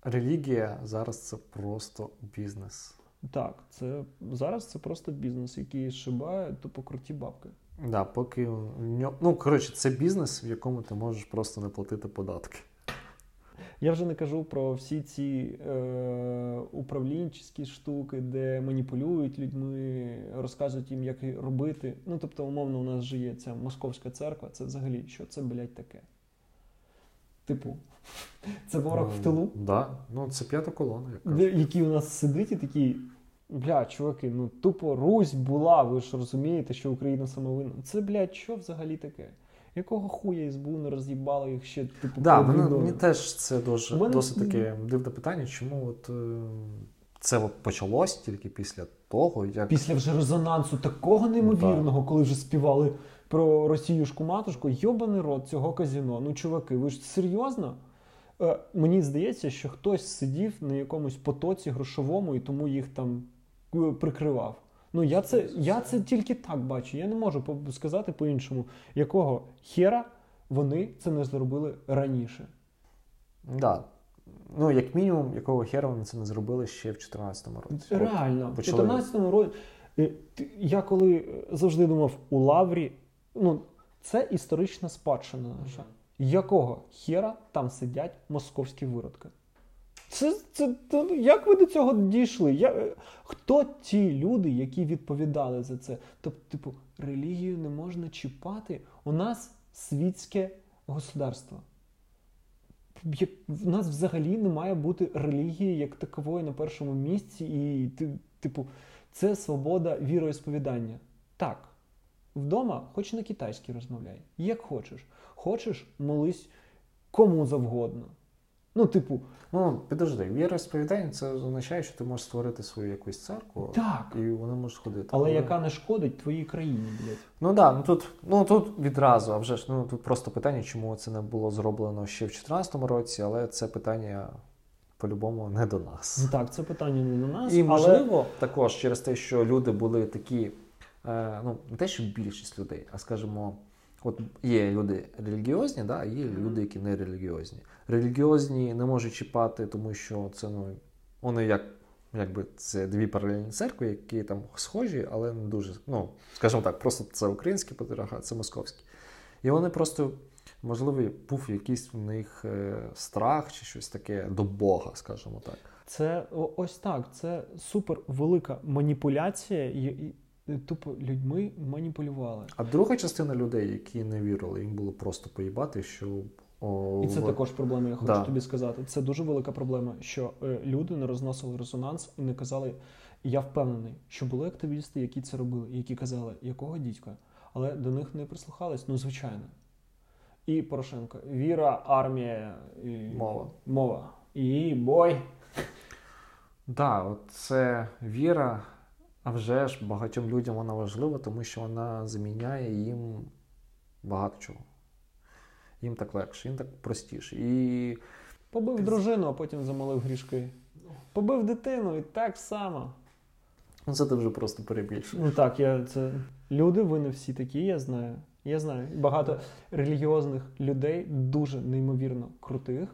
релігія зараз це просто бізнес. Так, це зараз це просто бізнес, який шибає тупо круті бабки. Да, поки ну коротше, це бізнес, в якому ти можеш просто не платити податки. Я вже не кажу про всі ці е, управлінчі штуки, де маніпулюють людьми, розказують їм, як робити. Ну, тобто, умовно, у нас же є ця московська церква, це взагалі що це, блядь, таке? Типу, *laughs* це ворог в тилу, Да. Ну це п'ята колона, як кажуть. який у нас сидить і такий. Бля, чуваки, ну тупо Русь була, ви ж розумієте, що Україна самовинна. Це, блядь, що взагалі таке? Якого хуя СБУ не роз'їбало їх ще, типу, Да, мене, мені теж це дуже мене- досить таке дивне питання, чому от е, це от почалось тільки після того, як Після вже резонансу такого неймовірного, коли вже співали про Росіюшку матушку, йобаний рот цього казіно. Ну, чуваки, ви ж серйозно? Е, мені здається, що хтось сидів на якомусь потоці грошовому і тому їх там прикривав. Ну, я це, я це тільки так бачу. Я не можу сказати по-іншому, якого хера вони це не зробили раніше. да, ну як мінімум, якого хера вони це не зробили ще в 2014 році. От Реально, в почали- 14-му році. е, Я коли е, завжди думав у Лаврі, ну це історична спадщина наша. Якого хера там сидять московські виродки? Це, це, це як ви до цього дійшли? Я, е, хто ті люди, які відповідали за це? Тобто, типу, релігію не можна чіпати. У нас світське государство. В нас взагалі не має бути релігії як такової на першому місці, і типу, це свобода віроісповідання. Так, вдома хоч на китайській розмовляй, як хочеш. Хочеш, молись кому завгодно. Ну, типу, Ну, підожди, віра сповідання це означає, що ти можеш створити свою якусь церкву, так. і вони можуть ходити. Але яка не шкодить твоїй країні, блядь. Ну так, да, ну тут, ну тут відразу, а вже ж ну тут просто питання, чому це не було зроблено ще в 2014 році, але це питання по-любому не до нас. Ну так, це питання не до нас. І але... можливо, також через те, що люди були такі, е, ну не те, що більшість людей, а скажімо, от є люди релігіозні, да, є люди, які не релігіозні. Релігіозні не можуть чіпати, тому що це ну вони як. Якби це дві паралельні церкви, які там схожі, але не дуже. Ну, скажімо так, просто це український патріархат, це московський. І вони просто, можливо, був якийсь в них е, страх чи щось таке до Бога, скажімо так. Це ось так. Це супер велика маніпуляція, тупо людьми маніпулювали. А друга частина людей, які не вірили, їм було просто поїбати, що. О, І це в- також проблема, я хочу Да. тобі сказати. Це дуже велика проблема, що е, люди не розносили резонанс і не казали. Я впевнений, що були активісти, які це робили, які казали, якого дідька, але до них не прислухались, ну звичайно. І Порошенко, віра, армія, і Мова. мова. І бой. Да, це віра, а вже ж багатьом людям вона важлива, тому що вона заміняє їм багато чого. Їм так легше, їм так простіше. І Побив дружину, а потім замолив грішки. Побив дитину і так само. ну, це ти вже просто перебільшуєш. Ну так, я це люди, ви не всі такі, я знаю. Я знаю. Багато релігіозних людей, дуже неймовірно крутих.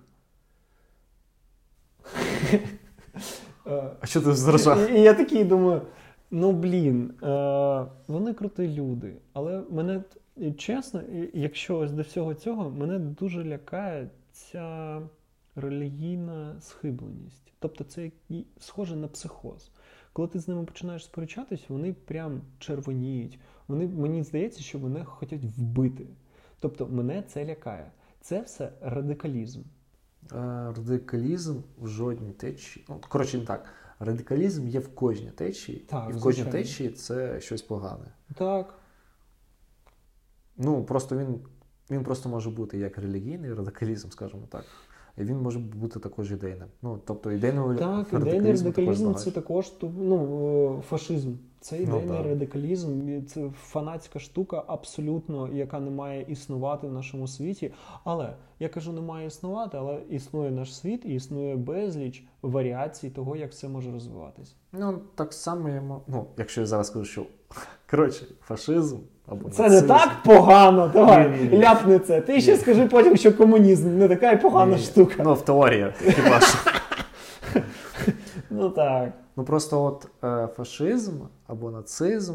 А що ти зражав? І я такий думаю: ну блін, е, вони круті люди. Але мене чесно, якщо ось до всього цього, мене дуже лякає ця релігійна схибленість. Тобто це схоже на психоз. Коли ти з ними починаєш сперечатись, вони прям червоніють. Вони мені здається, що вони хочуть вбити. Тобто мене це лякає. Це все радикалізм. Е, Радикалізм в жодній течії. Ну, коротше, не так. Радикалізм є в кожній течії, Так, і в кожній звичайно. течії це щось погане. Так. Ну, просто він, він просто може бути як релігійний радикалізм, скажімо так. І він може бути також ідейним. Ну, тобто ідейний Так, ідейний радикалізм багато. це також ну, е, фашизм. Це Ну, ідейний так. радикалізм, це фанатська штука, абсолютно, яка не має існувати в нашому світі. Але я кажу, не має існувати, але існує наш світ і існує безліч варіацій того, як все може розвиватись. Ну, так само я Ну, якщо я зараз скажу, що *laughs* коротше, фашизм або Це не так погано. Давай, ляпни це. Ти ще скажи потім, що комунізм не така й погана штука. Ну, в теорії, хіба що. *laughs* Ну так. Ну просто от е, фашизм або нацизм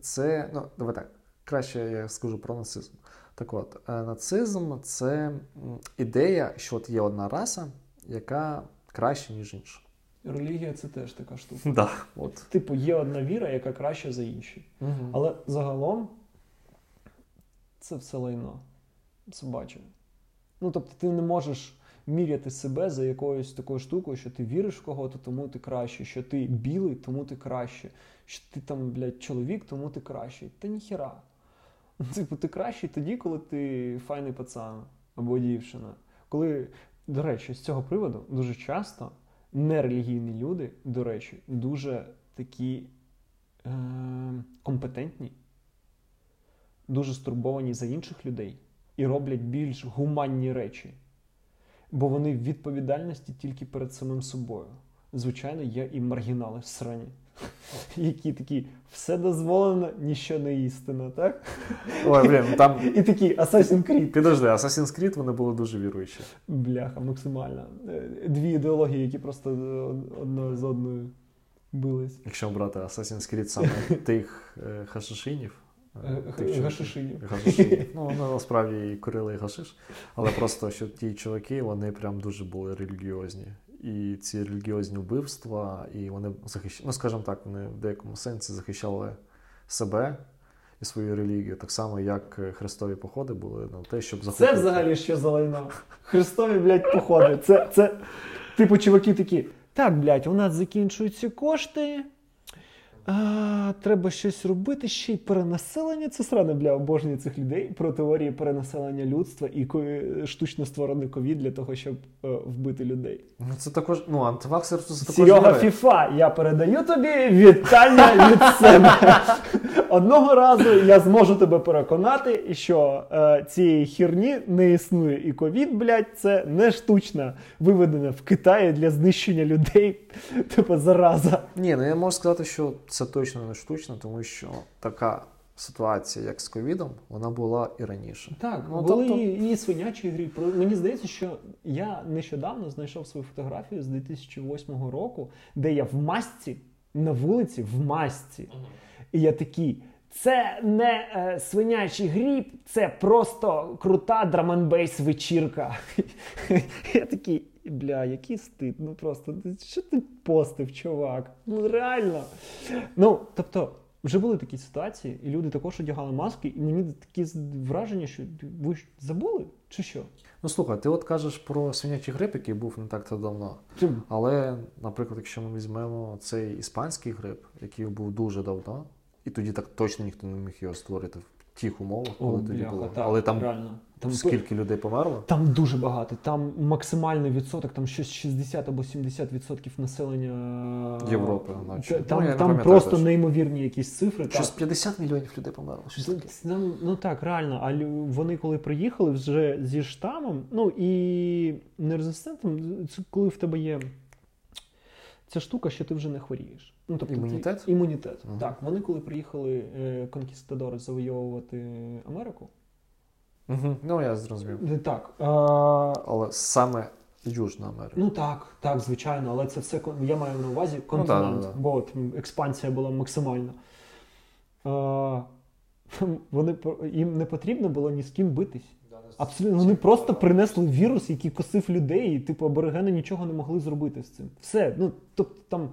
це. Ну, давай так. Краще я скажу про нацизм. Так от, е, нацизм це ідея, що от є одна раса, яка краще, ніж інша. Релігія це теж така штука. *laughs* Да, от. Типу, є одна віра, яка краща за інші. Угу. Але загалом це все лайно собаче. Ну, тобто, ти не можеш міряти себе за якоюсь такою штукою, що ти віриш в кого-то, тому ти краще, що ти білий, тому ти краще, що ти там, блядь, чоловік, тому ти кращий. Та ніхіра. *laughs* Типу, ти кращий тоді, коли ти файний пацан або дівчина. Коли, до речі, з цього приводу дуже часто нерелігійні люди, до речі, дуже такі е, компетентні, дуже стурбовані за інших людей і роблять більш гуманні речі, бо вони в відповідальності тільки перед самим собою. Звичайно, є і маргінали в срані, *laughs* які такі все дозволено, ніщо не істина, так? Ой, блін, там. *laughs* І такі Assassin's Creed. Підожди, Assassin's Creed вони були дуже віруючі. Бляха, максимально. Е, Дві ідеології, які просто одна з одною бились. Якщо брати Assassin's Creed саме *laughs* тих е, хашишинів. е, Е, тих гашишинів. Гашишинів. Ну, вони насправді і курили і гашиш, але просто що ті чуваки, вони прям дуже були релігіозні. І ці релігіозні вбивства, і вони захищали, ну скажімо так, вони в деякому сенсі захищали себе і свою релігію, так само, як хрестові походи були на те, щоб захопити. Це взагалі що за лайно? Христові, блядь, походи. Це, це, типу, чуваки такі. Так, блядь, у нас закінчуються кошти. А, треба щось робити, ще й перенаселення. Це сране бля обожнює цих людей про теорії перенаселення людства і штучно створений ковід для того, щоб е, вбити людей. Ну це також, ну, антиваксер це також Серега. Фіфа, я передаю тобі вітання від себе. *laughs* Одного разу я зможу тебе переконати, що е, цієї херні не існує. І ковід, блядь, це не штучна, виведена в Китаї для знищення людей. Типу зараза. Ні, ну я можу сказати, що це точно не штучно, тому що така ситуація, як з ковідом, вона була і раніше. Так, Ну, були тобто- і, і свинячі грі. Мені здається, що я нещодавно знайшов свою фотографію з 2008 року, де я в масці на вулиці в масці. І я такий. Це не е, свинячий гріб, це просто крута драманбейс вечірка. *laughs* Я такий, бля, який стид. Ну просто що ти постив, чувак? Ну реально. Ну, тобто, вже були такі ситуації, і люди також одягали маски, і мені такі враження, що ви ж забули? Чи що? Ну слухай, ти от кажеш про свинячий грип, який був не так то давно. Чи- Але, наприклад, якщо ми візьмемо цей іспанський грип, який був дуже давно, і тоді так точно ніхто не міг його створити в тих умовах, коли тоді бляха, було. так, Але там реально. Там скільки людей померло? Там дуже багато. Там максимальний відсоток, там щось 60 або 70 відсотків населення Європи, наче. Та- Ну, Там, я не там просто точно. неймовірні якісь цифри. Щось так. 50 мільйонів людей померло. Щось таке. Там, ну так, реально. А вони коли приїхали вже зі штамом, ну і нерезистентом, це коли в тебе є ця штука, що ти вже не хворієш. Ну, тобто ти- Імунітет? імунітет. Ага. Так, вони коли приїхали е, конкістадори завойовувати Америку. Угу. Ну, я зрозумів. е, Так. Е, Але саме Южна Америка. Ну так, так, звичайно, але це все я маю на увазі континент, да, да. бо от експансія була максимальна. Е, *laughs* вони їм не потрібно було ні з ким битись. Абсолютно, вони просто принесли вірус, який косив людей, і типу аборигени нічого не могли зробити з цим. Все. Ну тобто там,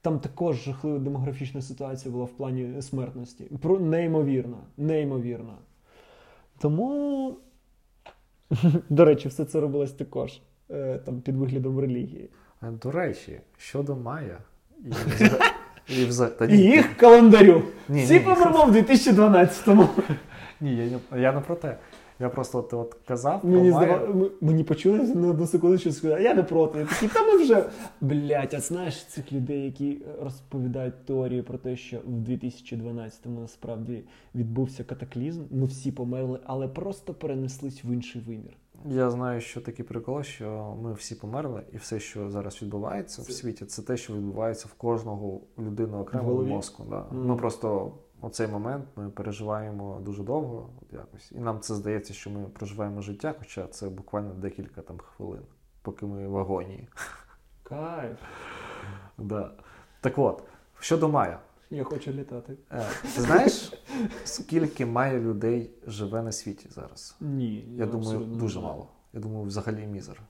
там також жахлива демографічна ситуація була в плані смертності. Про неймовірна, неймовірна. Тому, *laughs* до речі, все це робилось також е, там під виглядом релігії. До речі, щодо Майя і *laughs* вза- і та І їх календарю. Ні, Всі ні. помремо в 2012-му. Ні, я я не про те. Я просто ти от казав Мені здавалося, мені почулося на одну секунду, що сказати, я не проти. Я такий, та ми вже. Блять, а знаєш цих людей, які розповідають теорії про те, що в 2012-му насправді відбувся катаклізм. Ми всі померли, але просто перенеслись в інший вимір. Я знаю, що такий прикол, що ми всі померли, і все, що зараз відбувається в світі, це те, що відбувається в кожного людини окремо В в мозку. Да. Мгм. Ми просто оцей момент ми переживаємо дуже довго, якось, і нам це здається, що ми проживаємо життя, хоча це буквально декілька там хвилин, поки ми в агонії. Кайф. Да. Так от, щодо Майя. Я хочу літати. Е, Ти знаєш, скільки має людей живе на світі зараз? Ні. Я думаю, дуже мало. Я думаю, взагалі мізер.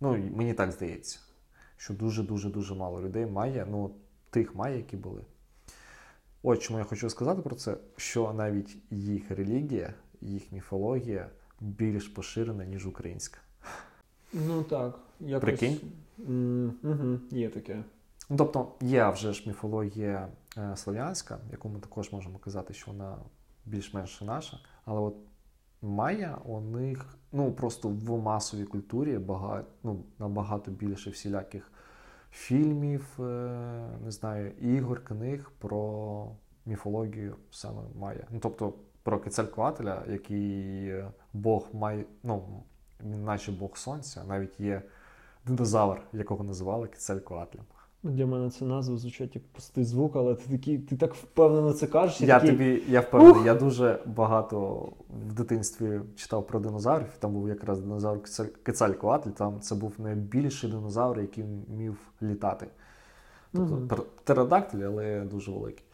Ну, мені так здається, що дуже-дуже дуже мало людей має, ну, тих має, які були. От чому я хочу сказати про це, що навіть їх релігія, їх міфологія більш поширена, ніж українська. Ну так. Якось... Прикинь? Угу, є таке. Ну, тобто, є вже ж міфологія е, слов'янська, яку ми також можемо казати, що вона більш-менш наша. Але от майя у них ну, просто в масовій культурі багато, ну, набагато більше всіляких фільмів, е, не знаю, ігор, книг про міфологію саме майя. Ну, тобто про Кецалькоатля, який е, Бог має, ну, наче Бог Сонця, навіть є динозавр, якого називали Кецалькоатлем. Для мене це назва звучать як простий звук, але ти такий, ти так впевнено це кажеш. і Я такий, тобі, я впевнений, я дуже багато в дитинстві читав про динозаврів. Там був якраз динозавр Кецаль- Кецалькоатль, там це був найбільший динозавр, який вмів літати. Тобто птеродактиль, але дуже великий.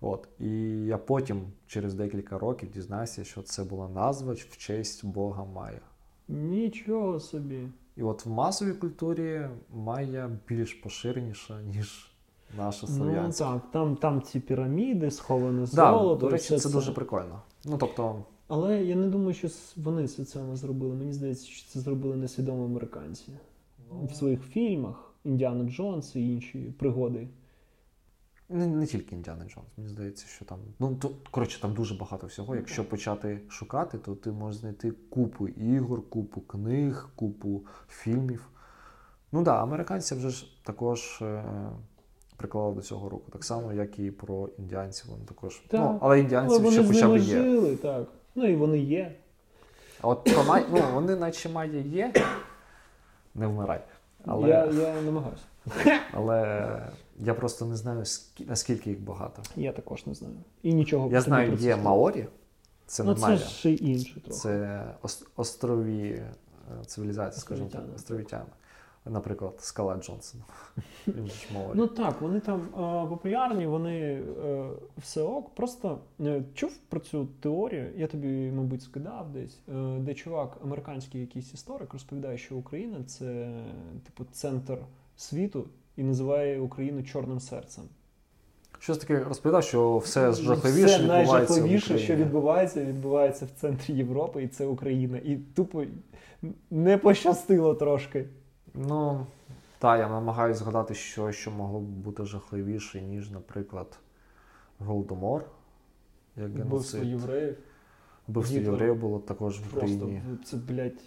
От. І я потім, через декілька років, дізнався, що це була назва в честь Бога Майя. Нічого собі. І от в масовій культурі Майя більш поширеніша, ніж наша Ну так, там, там ці піраміди, сховане Да, золото. до речі, це, це дуже прикольно. Ну тобто, Але я не думаю, що с- вони соціально зробили. Мені здається, що це зробили несвідомо американці. Ну. В своїх фільмах Індіана Джонс і інші пригоди. Не, не тільки Індіана Джонс, мені здається, що там. Ну, то, коротше, там дуже багато всього. Якщо почати шукати, то ти можеш знайти купу ігор, купу книг, купу фільмів. Ну так, да, американці вже ж також е, приклали до цього руку. Так само, як і про індіанців. Вони також. Так. Ну, але індіанців Але ще з хоча б є. жили, так. Ну і вони є. А от про май, ну, вони наче має є. Не вмирай. Але, Я, я намагаюся. *laughs* але я просто не знаю, наскільки їх багато. Я також не знаю. І нічого Я знаю, є. Маорі. Це Ну не це ще інше трохи. Це острові е, цивілізації, скажімо так, Островітяни. Наприклад, скала Джонсон. *laughs* Він же ж Маорі. Ну так, вони там е, популярні, вони е, все ок. Просто е, чув про цю теорію, я тобі, мабуть, скидав десь, е, де чувак, американський якийсь історик, розповідає, що Україна це типу центр світу і називає Україну чорним серцем. Щось таке розповідав, що все жахливіше Все відбувається в найжахливіше, Україні. що відбувається, відбувається в центрі Європи, і це Україна. І тупо не пощастило трошки. Ну, так, я намагаюся згадати щось, що могло б бути жахливіше, ніж, наприклад, Голодомор. Як Вбивство євреїв. Вбивство євреїв було також в Просто Україні. це, блядь,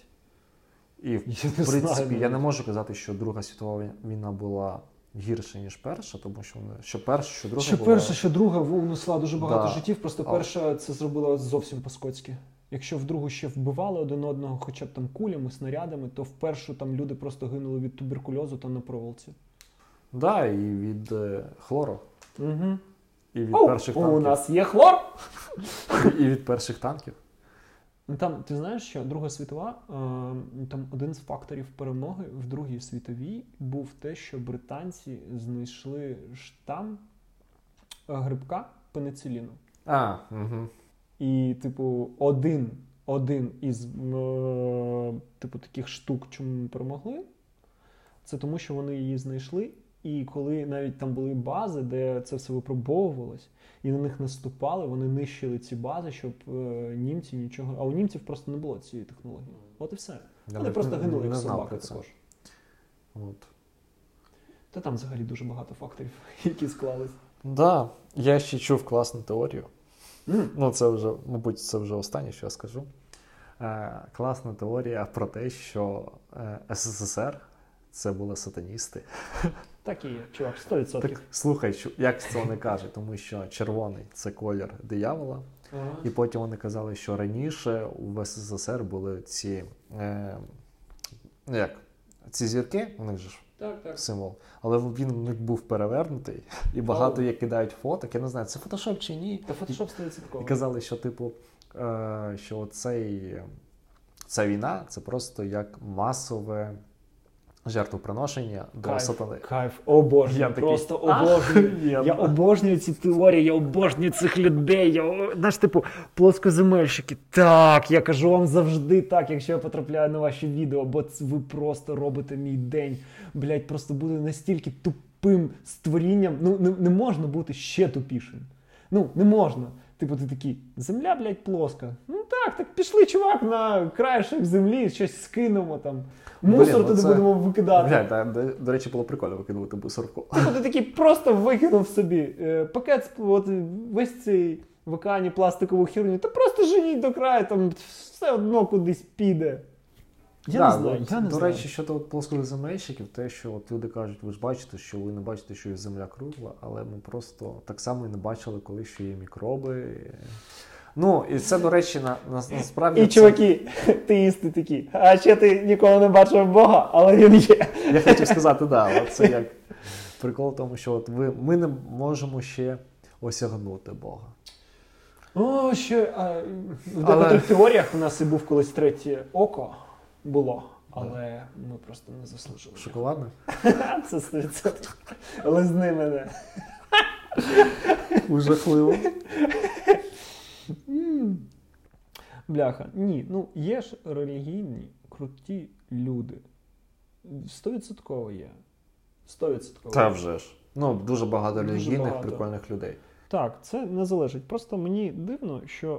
І в я не принципі, знаю. я не можу казати, що Друга світова війна була гірша, ніж перша, тому що вони що перша, що друга Що була... перша, що друга внесла дуже багато Да. життів, просто перша це зробила зовсім по-скотськи. Якщо в другу ще вбивали один одного, хоча б там кулями, снарядами, то в першу там люди просто гинули від туберкульозу та на проволоці. Да, і від е, хлору, Угу. і від О, перших у нас є хлор! І від перших танків. Ну, Там ти знаєш, що Друга світова, е, там один з факторів перемоги в Другій світовій був те, що британці знайшли штам е, грибка пенициліну. А, угу. І, типу, один, один із е, типу, таких штук, чому ми перемогли, це тому, що вони її знайшли. І коли навіть там були бази, де це все випробовувалось, і на них наступали, вони нищили ці бази, щоб е, німці нічого. А у німців просто не було цієї технології. От і все. Я Вони навіть просто не- гинули не як собаки також. От. Та там взагалі дуже багато факторів, *laughs* які склались. Да, я ще чув класну теорію. Ну, це вже, мабуть, це вже останнє, що я скажу. Е, класна теорія про те, що е, СССР це були сатаністи. *laughs* Так і є, чувак, 100%. Так слухай, як це вони кажуть, тому що червоний це колір диявола. Ага. І потім вони казали, що раніше в СССР були ці. Е, ну як, ці зірки, у них же ж Так, так. символ. Але він не був перевернутий, і багато є кидають фоток. Я не знаю, це фотошоп чи ні. Та фотошоп І казали, що, типу, е, що цей, ця війна це просто як масове жертвоприношення до Кайф, сатани. Кайф, обожнюю, Я такий, просто обожнюю. «Ахуєнно». Я обожнюю ці теорії, я обожнюю цих людей. Я, знаєш, типу, плоскоземельщики. Так, я кажу вам завжди так, якщо я потрапляю на ваші відео, бо ви просто робите мій день. Блять, просто буду настільки тупим створінням. Ну, не, не можна бути ще тупішим. Ну, не можна. Типу, ти такий, земля, блядь, плоска. Ну так, так пішли, чувак, на краєшок землі, щось скинемо там. Мусор ну туди будемо викидати. Блядь, та, до, до речі, було прикольно викидувати мусорку. Типу ти такий просто викинув собі е, пакет, от, весь цей в океані пластикову херню, та просто женіть до краю, там все одно кудись піде. Я Да, не знаю, от, я не до знаю. речі, щодо от плоскоземельщиків, те, що от люди кажуть, ви ж бачите, що ви не бачите, що є земля кругла, але ми просто так само і не бачили, коли що є мікроби. Ну, і це, до речі, на, на, насправді. І це- чуваки, *laughs* теїсти такі. А ще ти ніколи не бачив Бога, але він є. Я хотів сказати, да, от це як прикол в тому, що от ви, ми не можемо ще осягнути Бога. О, ще а, в Але- декотрих теоріях у нас і був колись третє око було, але ми просто не заслужили. Шоколадне? *laughs* Це 100%. Лизни мене. *laughs* Жахливо. Бляха, ні, ну є ж релігійні, круті люди. Стовідсотково є. Стовідсотково. Та вже ж. Ну, дуже багато Дуже релігійних, багато. прикольних людей. Так, це не залежить. Просто мені дивно, що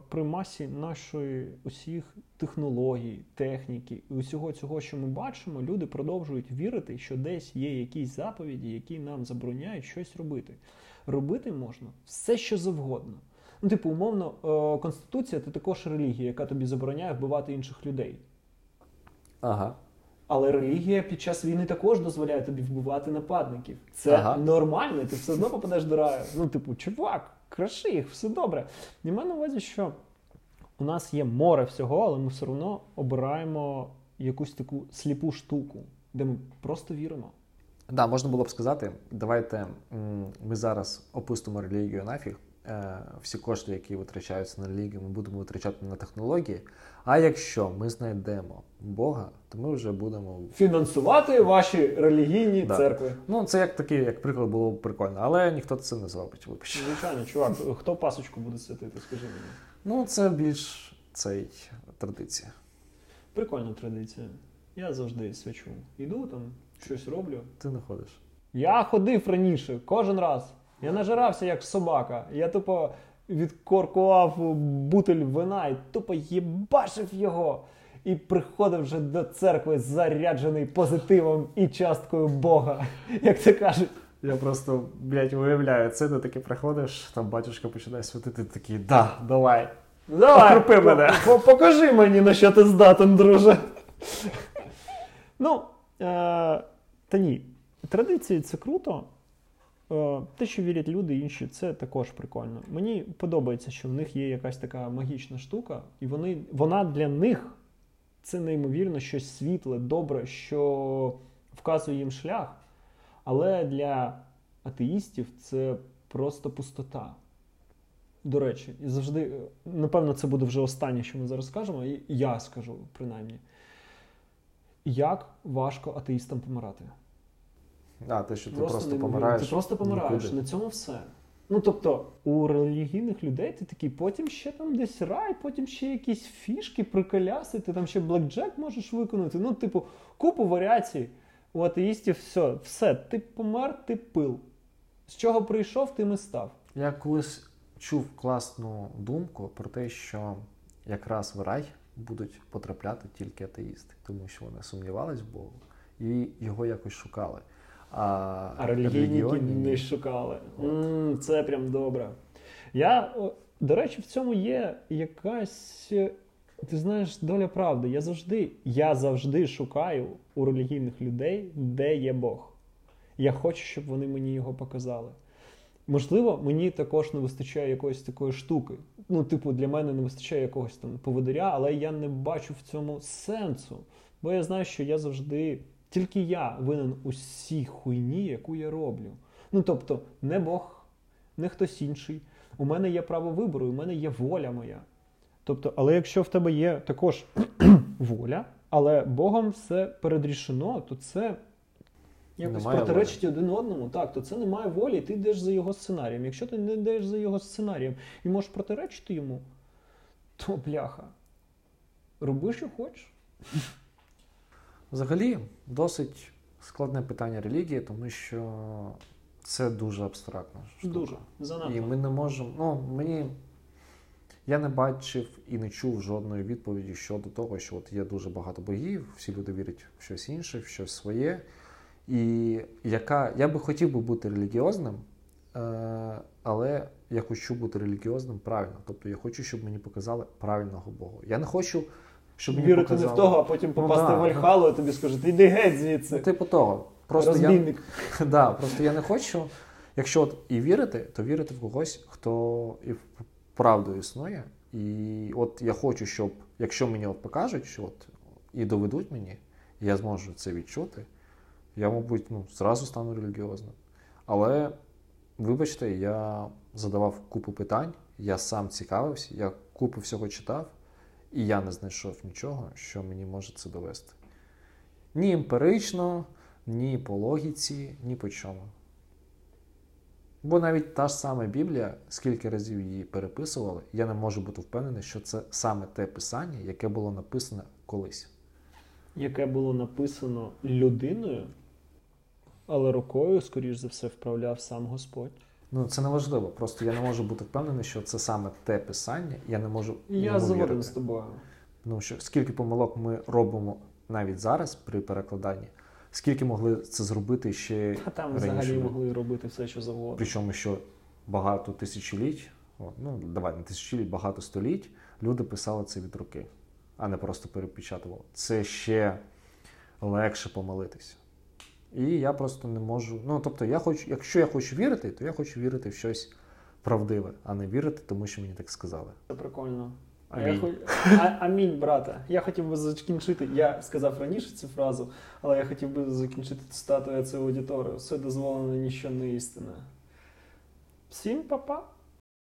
е, при масі нашої усіх технологій, техніки і усього цього, що ми бачимо, люди продовжують вірити, що десь є якісь заповіді, які нам забороняють щось робити. Робити можна все, що завгодно. Ну, типу, умовно, е, конституція це також релігія, яка тобі забороняє вбивати інших людей. Ага. Але релігія під час війни також дозволяє тобі вбивати нападників. Це Ага. нормально, ти все одно попадеш до раю. Ну, типу, чувак, краши їх, все добре. І маю на увазі, що у нас є море всього, але ми все одно обираємо якусь таку сліпу штуку, де ми просто віримо. Да, можна було б сказати, давайте ми зараз опустимо релігію нафіг. Е, Всі кошти, які витрачаються на релігію, ми будемо витрачати на технології. А якщо ми знайдемо Бога, то ми вже будемо. Фінансувати ваші релігійні Да. церкви. Ну, це як такий, як приклад було б прикольно, але ніхто це не зробить, вибач. Звичайно, чувак, хто пасочку буде святити, скажи мені. Ну, це більш цей традиція. Прикольна традиція. Я завжди свячу. Іду там, щось роблю. Ти не ходиш. Я ходив раніше, кожен раз. Я нажирався як собака. Я тупо відкоркував бутиль вина і тупо їбашив його. І приходив вже до церкви заряджений позитивом і часткою Бога, *laughs* як це кажуть. Я просто, блядь, уявляю, це ти таки приходиш, там батюшка починає святити, такий, да, давай. Давай, Окрупи мене. покажи мені, на що ти здатен, друже. ну, е, та ні. Традиції це круто. Е, те, що вірять люди інші, це також прикольно. Мені подобається, що в них є якась така магічна штука, і вони, вона для них це неймовірно щось світле, добре, що вказує їм шлях. Але для атеїстів це просто пустота. До речі, і завжди, е, напевно, це буде вже останнє, що ми зараз скажемо, і я скажу принаймні. Як важко атеїстам помирати? А, те, що ти Просто просто, неймовірно. помираєш. Ти просто помираєш. нікуди. На цьому все. Ну тобто, у релігійних людей ти такий, потім ще там десь рай, потім ще якісь фішки, приколяси, ти там ще блекджек можеш виконати. Ну, типу, купу варіацій. У атеїстів все, все, ти помер, ти пил. З чого прийшов, тим і став. Я колись чув класну думку про те, що якраз в рай будуть потрапляти тільки атеїсти, тому що вони сумнівались в Богу і його якось шукали. А, А релігійники не шукали. М, це прям добре. Я, до речі, в цьому є якась, е, ти знаєш, доля правди. Я завжди, я завжди шукаю у релігійних людей, де є Бог. Я хочу, щоб вони мені його показали. Можливо, мені також не вистачає якоїсь такої штуки. Ну, типу, для мене не вистачає якогось там поводиря, але я не бачу в цьому сенсу. Бо я знаю, що я завжди, тільки я винен усій хуйні, яку я роблю. Ну тобто, не Бог, не хтось інший. У мене є право вибору, у мене є воля моя. Тобто, але якщо в тебе є також *clears throat* воля, але Богом все передрішено, то це якось Немає протиречить один одному. Так, то це немає волі, ти йдеш за його сценарієм. Якщо ти не йдеш за його сценарієм і можеш протиречити йому, то бляха. Роби, що хочеш. Взагалі, досить складне питання релігії, тому що це дуже абстрактна штука. Дуже. Занадто. І ми не можемо. Ну, мені. Я не бачив і не чув жодної відповіді щодо того, що от є дуже багато богів, всі люди вірять в щось інше, в щось своє. І яка я би хотів би бути релігіозним, е, але я хочу бути релігіозним правильно. Тобто я хочу, щоб мені показали правильного Бога. Я не хочу, щоб мені Вірити показали... не в того, а потім Ну, попасти да, в Вальхалу, і тобі скажуть, іди геть звідси. Ну, типу того. Просто я, *laughs* да, просто я не хочу. Якщо от і вірити, то вірити в когось, хто і правду існує. І от я хочу, щоб, якщо мені от покажуть, що от і доведуть мені, і я зможу це відчути, я, мабуть, ну, зразу стану релігіозним. Але, вибачте, я задавав купу питань, я сам цікавився, я купу всього читав, і я не знайшов нічого, що мені може це довести. Ні емпірично, ні по логіці, ні по чому. Бо навіть та ж сама Біблія, скільки разів її переписували, я не можу бути впевнений, що це саме те писання, яке було написане колись. Яке було написано людиною, але рукою, скоріш за все, вправляв сам Господь. Ну, це не важливо. Просто я не можу бути впевнений, що це саме те писання. Я не можу. Я згоден з тобою. Ну, що скільки помилок ми робимо навіть зараз при перекладанні, скільки могли це зробити ще А там раніше взагалі могли робити все, що завгодно. Причому, що багато тисячоліть, ну давай не тисячоліть, багато століть люди писали це від руки, а не просто перепечатували. Це ще легше помилитися. І я просто не можу. Ну, тобто, я хочу, якщо я хочу вірити, то я хочу вірити в щось правдиве, а не вірити, тому що мені так сказали. Це прикольно. А Амінь. я а, амінь, брате. Я хотів би закінчити. Я сказав раніше цю фразу, але я хотів би закінчити цитатою цю аудиторію. Все дозволено, ніщо не істина. Всім па-па.